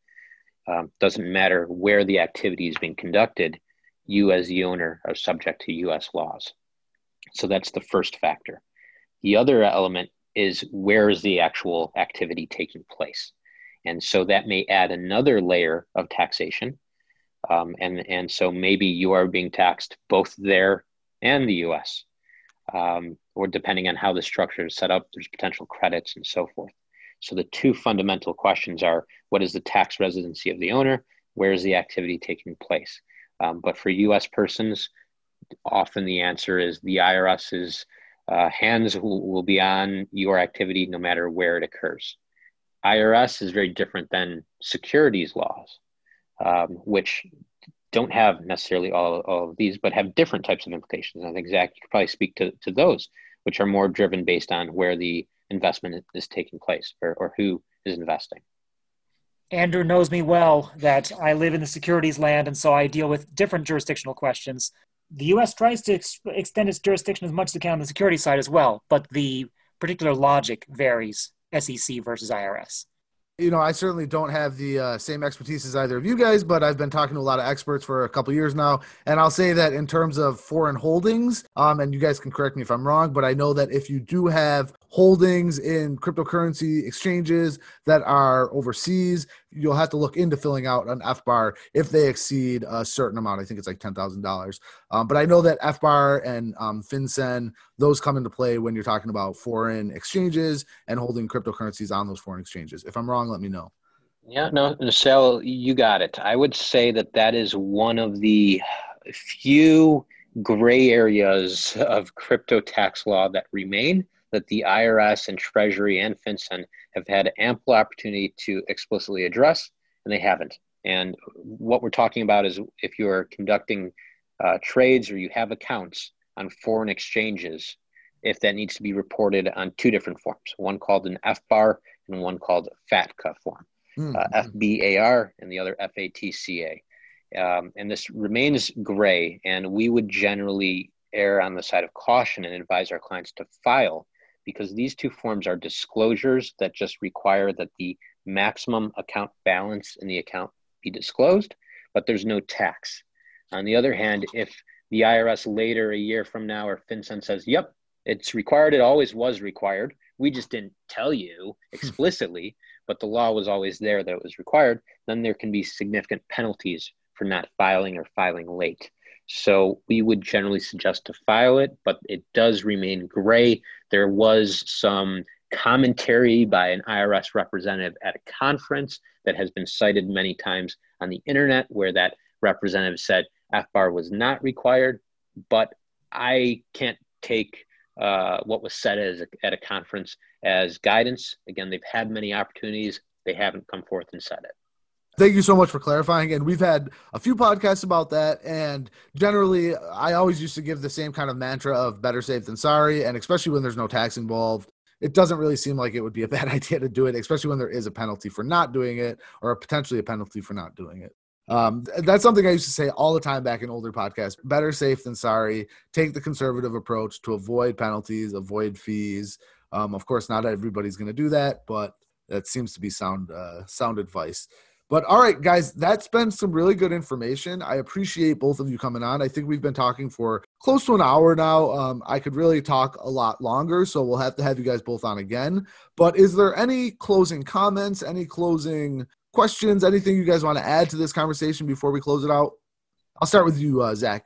um, doesn't matter where the activity is being conducted, you as the owner are subject to US laws. So that's the first factor. The other element is where is the actual activity taking place? And so that may add another layer of taxation. Um, and, and so maybe you are being taxed both there and the US. Um, or depending on how the structure is set up, there's potential credits and so forth. So the two fundamental questions are what is the tax residency of the owner? Where is the activity taking place? Um, but for US persons, often the answer is the IRS's uh, hands will, will be on your activity no matter where it occurs. IRS is very different than securities laws, um, which don't have necessarily all, all of these, but have different types of implications. And I think Zach, you could probably speak to, to those, which are more driven based on where the investment is taking place or, or who is investing. Andrew knows me well that I live in the securities land, and so I deal with different jurisdictional questions. The U.S. tries to ex- extend its jurisdiction as much as it can on the security side as well, but the particular logic varies SEC versus IRS you know, I certainly don't have the uh, same expertise as either of you guys, but I've been talking to a lot of experts for a couple years now, and I'll say that in terms of foreign holdings, um, and you guys can correct me if I'm wrong, but I know that if you do have holdings in cryptocurrency exchanges that are overseas, you'll have to look into filling out an FBAR if they exceed a certain amount. I think it's like ten thousand um, dollars. But I know that FBAR and um, FinCEN those come into play when you're talking about foreign exchanges and holding cryptocurrencies on those foreign exchanges. If I'm wrong, let me know. Yeah, no, Sal, you got it. I would say that that is one of the few gray areas of crypto tax law that remain that the IRS and Treasury and FinCEN have had ample opportunity to explicitly address, and they haven't. And what we're talking about is if you're conducting uh, trades or you have accounts on foreign exchanges, if that needs to be reported on two different forms, one called an FBAR and one called FATCA form, mm-hmm. uh, FBAR and the other FATCA. Um, and this remains gray, and we would generally err on the side of caution and advise our clients to file because these two forms are disclosures that just require that the maximum account balance in the account be disclosed, but there's no tax. On the other hand, if the IRS later, a year from now, or FinCEN says, yep, it's required, it always was required, we just didn't tell you hmm. explicitly, but the law was always there that it was required, then there can be significant penalties for not filing or filing late. So we would generally suggest to file it, but it does remain gray. There was some commentary by an IRS representative at a conference that has been cited many times on the internet where that representative said FBAR was not required, but I can't take uh, what was said as a, at a conference as guidance. Again, they've had many opportunities. They haven't come forth and said it. Thank you so much for clarifying. And we've had a few podcasts about that. And generally, I always used to give the same kind of mantra of better safe than sorry. And especially when there's no tax involved, it doesn't really seem like it would be a bad idea to do it, especially when there is a penalty for not doing it or potentially a penalty for not doing it. Um, that's something I used to say all the time back in older podcasts. Better safe than sorry. Take the conservative approach to avoid penalties, avoid fees. Um, of course, not everybody's going to do that, but that seems to be sound uh, sound advice. But all right, guys, that's been some really good information. I appreciate both of you coming on. I think we've been talking for close to an hour now. Um, I could really talk a lot longer, so we'll have to have you guys both on again. But is there any closing comments, any closing questions, anything you guys want to add to this conversation before we close it out? I'll start with you, uh, Zach.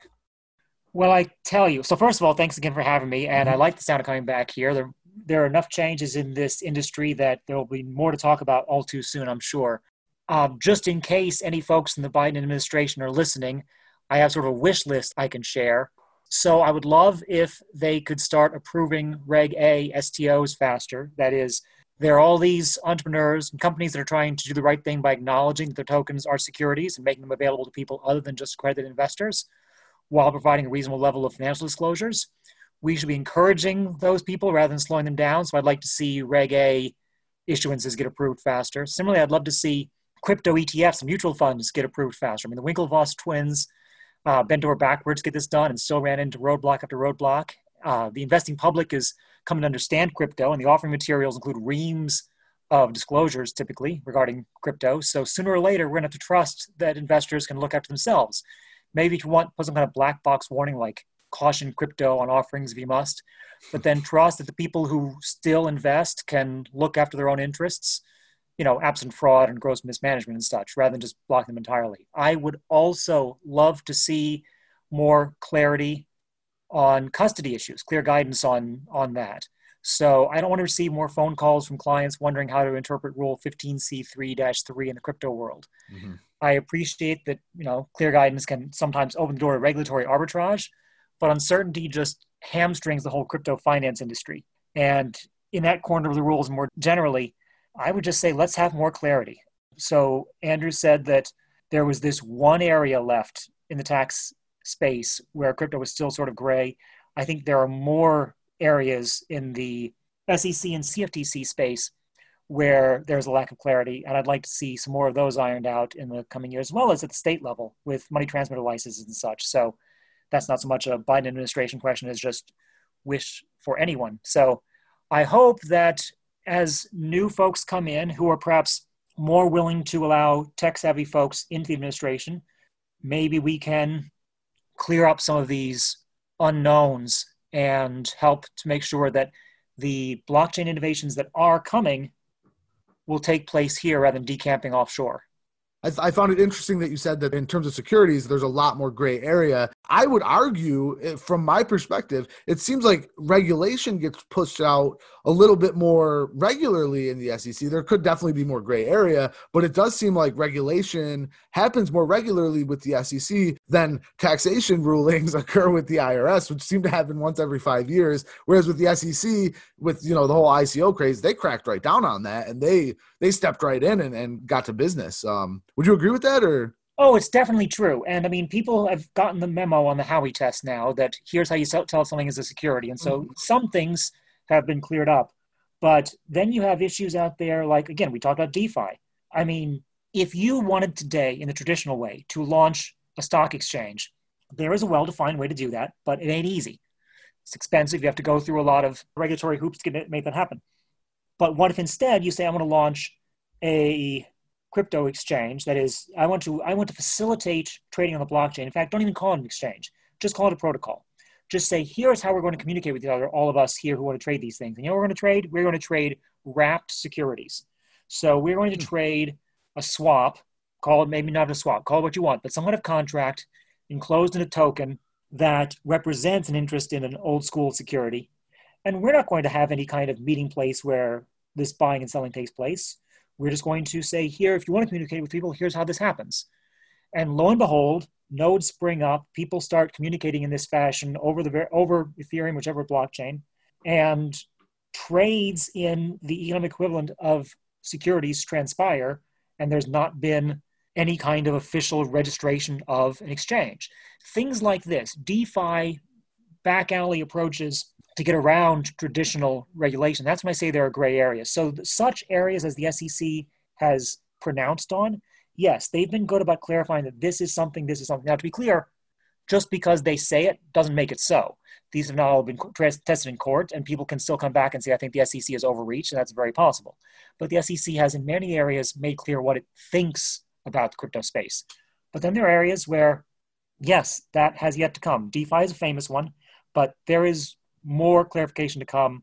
Well, I tell you. So first of all, thanks again for having me, and mm-hmm. I like the sound of coming back here. There, there are enough changes in this industry that there will be more to talk about all too soon, I'm sure. Um, just in case any folks in the Biden administration are listening, I have sort of a wish list I can share. So I would love if they could start approving Reg A STOs faster. That is, there are all these entrepreneurs and companies that are trying to do the right thing by acknowledging that their tokens are securities and making them available to people other than just accredited investors while providing a reasonable level of financial disclosures. We should be encouraging those people rather than slowing them down. So I'd like to see Reg A issuances get approved faster. Similarly, I'd love to see crypto ETFs mutual funds get approved faster. I mean, the Winklevoss twins uh, bent over backwards to get this done and still ran into roadblock after roadblock. Uh, the investing public is coming to understand crypto, and the offering materials include reams of disclosures typically regarding crypto. So sooner or later, we're going to have to trust that investors can look after themselves. Maybe if you want, put some kind of black box warning like caution crypto on offerings if you must, but then trust that the people who still invest can look after their own interests, you know, absent fraud and gross mismanagement and such, rather than just block them entirely. I would also love to see more clarity on custody issues, clear guidance on on that. So I don't want to receive more phone calls from clients wondering how to interpret Rule 15c3-3 in the crypto world. Mm-hmm. I appreciate that you know clear guidance can sometimes open the door to regulatory arbitrage, but uncertainty just hamstrings the whole crypto finance industry. And in that corner of the rules, more generally, I would just say let's have more clarity. So Andrew said that there was this one area left in the tax space where crypto was still sort of gray. I think there are more areas in the SEC and CFTC space where there's a lack of clarity, and I'd like to see some more of those ironed out in the coming years, as well as at the state level with money transmitter licenses and such. So that's not so much a Biden administration question as just wish for anyone. So I hope that as new folks come in who are perhaps more willing to allow tech savvy folks into the administration, maybe we can clear up some of these unknowns and help to make sure that the blockchain innovations that are coming will take place here rather than decamping offshore. I, found it interesting that you said that in terms of securities, there's a lot more gray area. I would argue, eh, from my perspective, it seems like regulation gets pushed out a little bit more regularly in the SEC. There could definitely be more gray area, but it does seem like regulation happens more regularly with the SEC than taxation rulings occur with the IRS, which seem to happen once every five years. Whereas with the SEC, with you know the whole ICO craze, they cracked right down on that and they they stepped right in and, and got to business. Um, would you agree with that or? Oh, it's definitely true. And I mean, people have gotten the memo on the Howey test now that here's how you tell something is a security. And so mm-hmm. some things have been cleared up. But then you have issues out there like, again, we talked about DeFi. I mean, if you wanted today in the traditional way to launch a stock exchange, there is a well defined way to do that, but it ain't easy. It's expensive. You have to go through a lot of regulatory hoops to make that happen. But what if instead you say, I want to launch a crypto exchange that is i want to i want to facilitate trading on the blockchain. In fact don't even call it an exchange. Just call it a protocol. Just say here's how we're going to communicate with each other all of us here who want to trade these things. And you know we're going to trade? We're going to trade wrapped securities. So we're going to hmm. trade a swap call it maybe not a swap call it what you want but some kind of contract enclosed in a token that represents an interest in an old school security. And we're not going to have any kind of meeting place where this buying and selling takes place we're just going to say here, if you want to communicate with people, here's how this happens. And lo and behold, nodes spring up. People start communicating in this fashion over the over Ethereum, whichever blockchain, and trades in the economic equivalent of securities transpire. And there's not been any kind of official registration of an exchange. Things like this, DeFi back alley approaches to get around traditional regulation. That's when I say there are gray areas. So such areas as the SEC has pronounced on, yes, they've been good about clarifying that this is something, this is something. Now, to be clear, just because they say it doesn't make it so. These have not all been tested in court, and people can still come back and say, I think the SEC is overreached, and that's very possible. But the SEC has, in many areas, made clear what it thinks about the crypto space. But then there are areas where, yes, that has yet to come. DeFi is a famous one, but there is more clarification to come.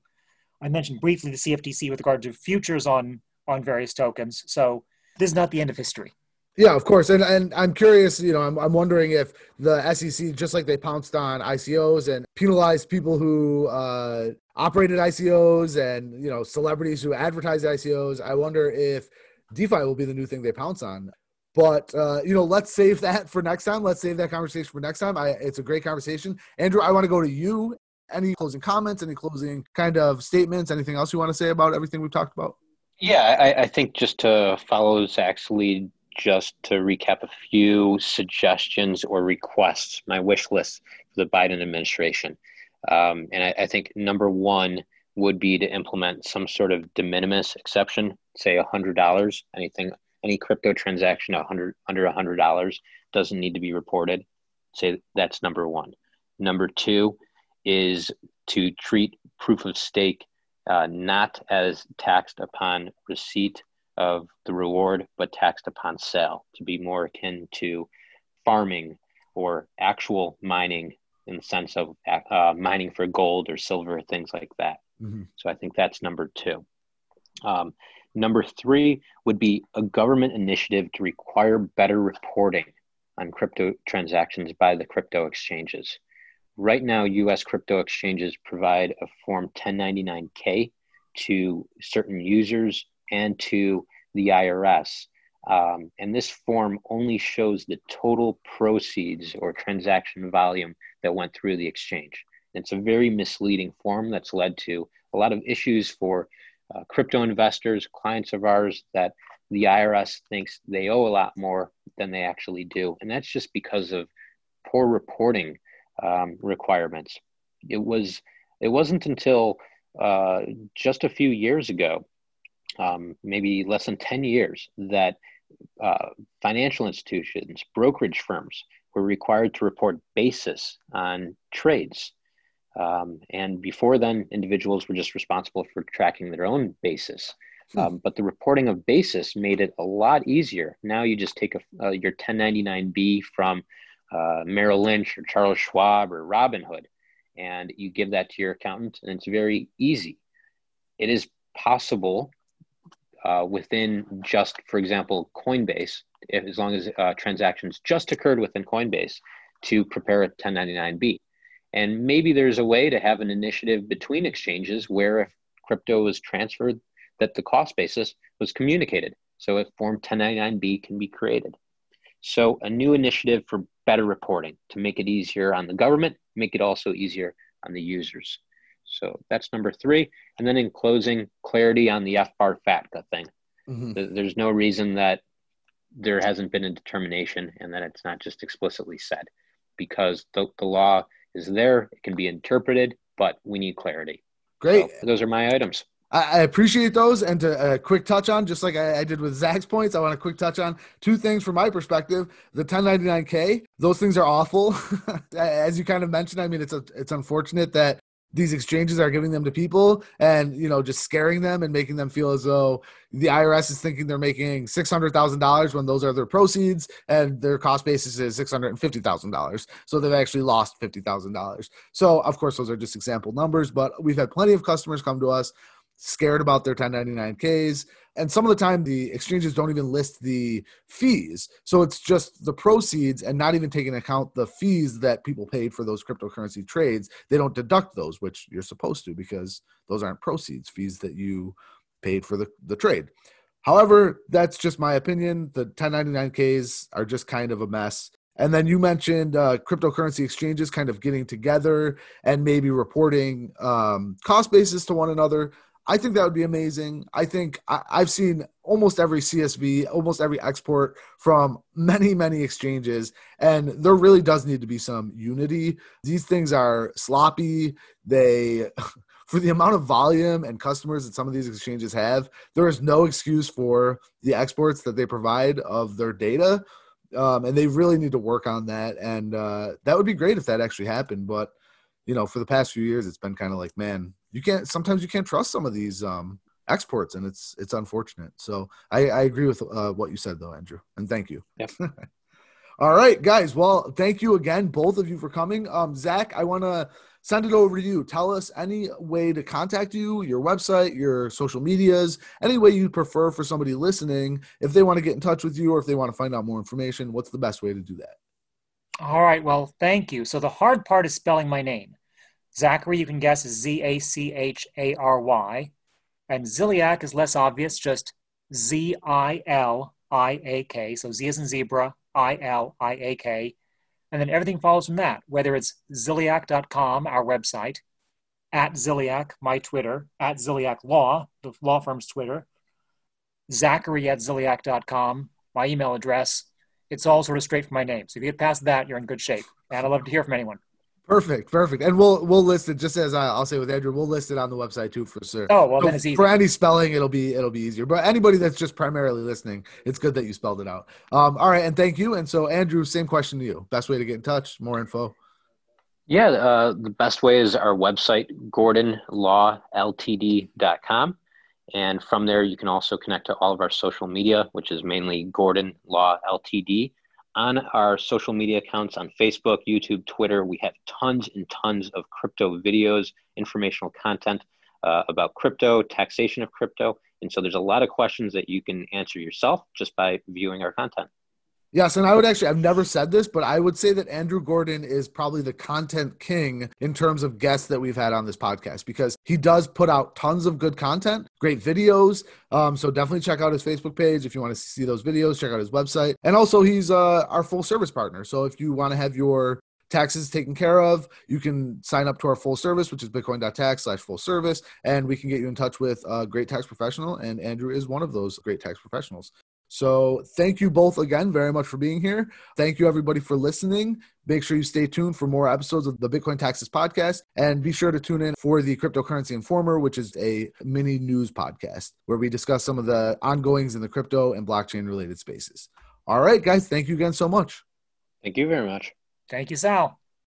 I mentioned briefly the CFTC with regard to futures on on various tokens. So this is not the end of history. Yeah, of course. And and I'm curious, you know, I'm, I'm wondering if the SEC, just like they pounced on ICOs and penalized people who uh, operated ICOs and, you know, celebrities who advertised ICOs, I wonder if DeFi will be the new thing they pounce on. But, uh, you know, let's save that for next time. Let's save that conversation for next time. I, it's a great conversation. Andrew, I want to go to you any closing comments, any closing kind of statements, anything else you want to say about everything we've talked about? Yeah, I, I think just to follow Zach's lead, just to recap a few suggestions or requests, my wish list for the Biden administration. Um, and I, I, think number one would be to implement some sort of de minimis exception, say $100, anything any crypto transaction 100 under $100 doesn't need to be reported. Say that's number one. Number two is to treat proof of stake uh, not as taxed upon receipt of the reward, but taxed upon sale to be more akin to farming or actual mining in the sense of uh, mining for gold or silver, things like that. Mm-hmm. So I think that's number two. Um, number three would be a government initiative to require better reporting on crypto transactions by the crypto exchanges. Right now, US crypto exchanges provide a Form 1099K to certain users and to the IRS. Um, and this form only shows the total proceeds or transaction volume that went through the exchange. It's a very misleading form that's led to a lot of issues for uh, crypto investors, clients of ours, that the IRS thinks they owe a lot more than they actually do. And that's just because of poor reporting um, requirements. It was it wasn't until uh, just a few years ago, um, maybe less than ten years, that uh, financial institutions, brokerage firms were required to report basis on trades. Um, and before then, individuals were just responsible for tracking their own basis. Hmm. Um, but the reporting of basis made it a lot easier. Now you just take a, uh, your 1099B from uh, Merrill Lynch or Charles Schwab or Robinhood, and you give that to your accountant, and it's very easy. It is possible uh, within just, for example, Coinbase, if, as long as uh, transactions just occurred within Coinbase, to prepare a 1099B. And maybe there's a way to have an initiative between exchanges where if crypto is transferred, that the cost basis was communicated. So if Form 1099B can be created. So a new initiative for better reporting to make it easier on the government, make it also easier on the users. So that's number three. And then in closing, clarity on the FBAR FATCA thing. Mm-hmm. There's no reason that there hasn't been a determination and that it's not just explicitly said because the, the law is there, it can be interpreted, but we need clarity. Great. So those are my items. I appreciate those. And to a uh, quick touch on, just like I, I, did with Zach's points, I want to quick touch on two things from my perspective. The 1099K, those things are awful. As you kind of mentioned, I mean, it's a, it's unfortunate that these exchanges are giving them to people and you know just scaring them and making them feel as though the IRS is thinking they're making six hundred thousand dollars when those are their proceeds and their cost basis is six hundred and fifty thousand dollars. So they've actually lost fifty thousand dollars. So of course those are just example numbers, but we've had plenty of customers come to us scared about their 1099Ks. And some of the time, the exchanges don't even list the fees. So it's just the proceeds and not even taking account the fees that people paid for those cryptocurrency trades. They don't deduct those, which you're supposed to because those aren't proceeds, fees that you paid for the, the trade. However, that's just my opinion. The 1099Ks are just kind of a mess. And then you mentioned uh, cryptocurrency exchanges kind of getting together and maybe reporting um, cost basis to one another. I think that would be amazing. I think I, have seen almost every CSV, almost every export from many, many exchanges, and there really does need to be some unity. These things are sloppy. They, for the amount of volume and customers that some of these exchanges have, there is no excuse for the exports that they provide of their data. Um, and they really need to work on that. And uh, that would be great if that actually happened. But, you know, for the past few years, it's been kind of like, man, you can't sometimes you can't trust some of these um, exports, and it's it's unfortunate. So I, I agree with uh, what you said though, Andrew, and thank you. Yep. All right, guys. Well, thank you again, both of you, for coming. Um, Zach, I want to send it over to you. Tell us any way to contact you, your website, your social medias, any way you prefer for somebody listening. If they want to get in touch with you or if they want to find out more information, what's the best way to do that? All right. Well, thank you. So the hard part is spelling my name. Zachary, you can guess, is Z A C H A R Y. And Ziliak is less obvious, just Z I L I A K. So Z is in zebra, I L I A K. And then everything follows from that, whether it's ziliak.com, our website, at Ziliak, my Twitter, at Ziliak Law, the law firm's Twitter, Zachary at Ziliak.com, my email address. It's all sort of straight from my name. So if you get past that, you're in good shape. And I'd love to hear from anyone. Perfect, perfect, and we'll we'll list it just as I, will say with Andrew. We'll list it on the website too for sure. Oh well, so then it's easy. For any spelling, it'll be it'll be easier. But anybody that's just primarily listening, it's good that you spelled it out. Um, all right, and thank you. And so, Andrew, same question to you. Best way to get in touch, more info. Yeah, uh, the best way is our website, gordonlawltd.com. And from there, you can also connect to all of our social media, which is mainly Gordon Law Ltd on our social media accounts on Facebook, YouTube, Twitter, we have tons and tons of crypto videos, informational content uh, about crypto, taxation of crypto. And so there's a lot of questions that you can answer yourself just by viewing our content. Yes, and I would actually, I've never said this, but I would say that Andrew Gordon is probably the content king in terms of guests that we've had on this podcast because he does put out tons of good content, great videos. Um, so definitely check out his Facebook page if you want to see those videos, check out his website. And also, he's uh, our full service partner. So if you want to have your taxes taken care of, you can sign up to our full service, which is bitcoin.tax slash full service, and we can get you in touch with a great tax professional. And Andrew is one of those great tax professionals. So thank you both again very much for being here. Thank you everybody for listening. Make sure you stay tuned for more episodes of the Bitcoin Taxes podcast and be sure to tune in for the Cryptocurrency Informer, which is a mini news podcast where we discuss some of the ongoings in the crypto and blockchain related spaces. All right, guys, thank you again so much. Thank you very much. Thank you, Sal.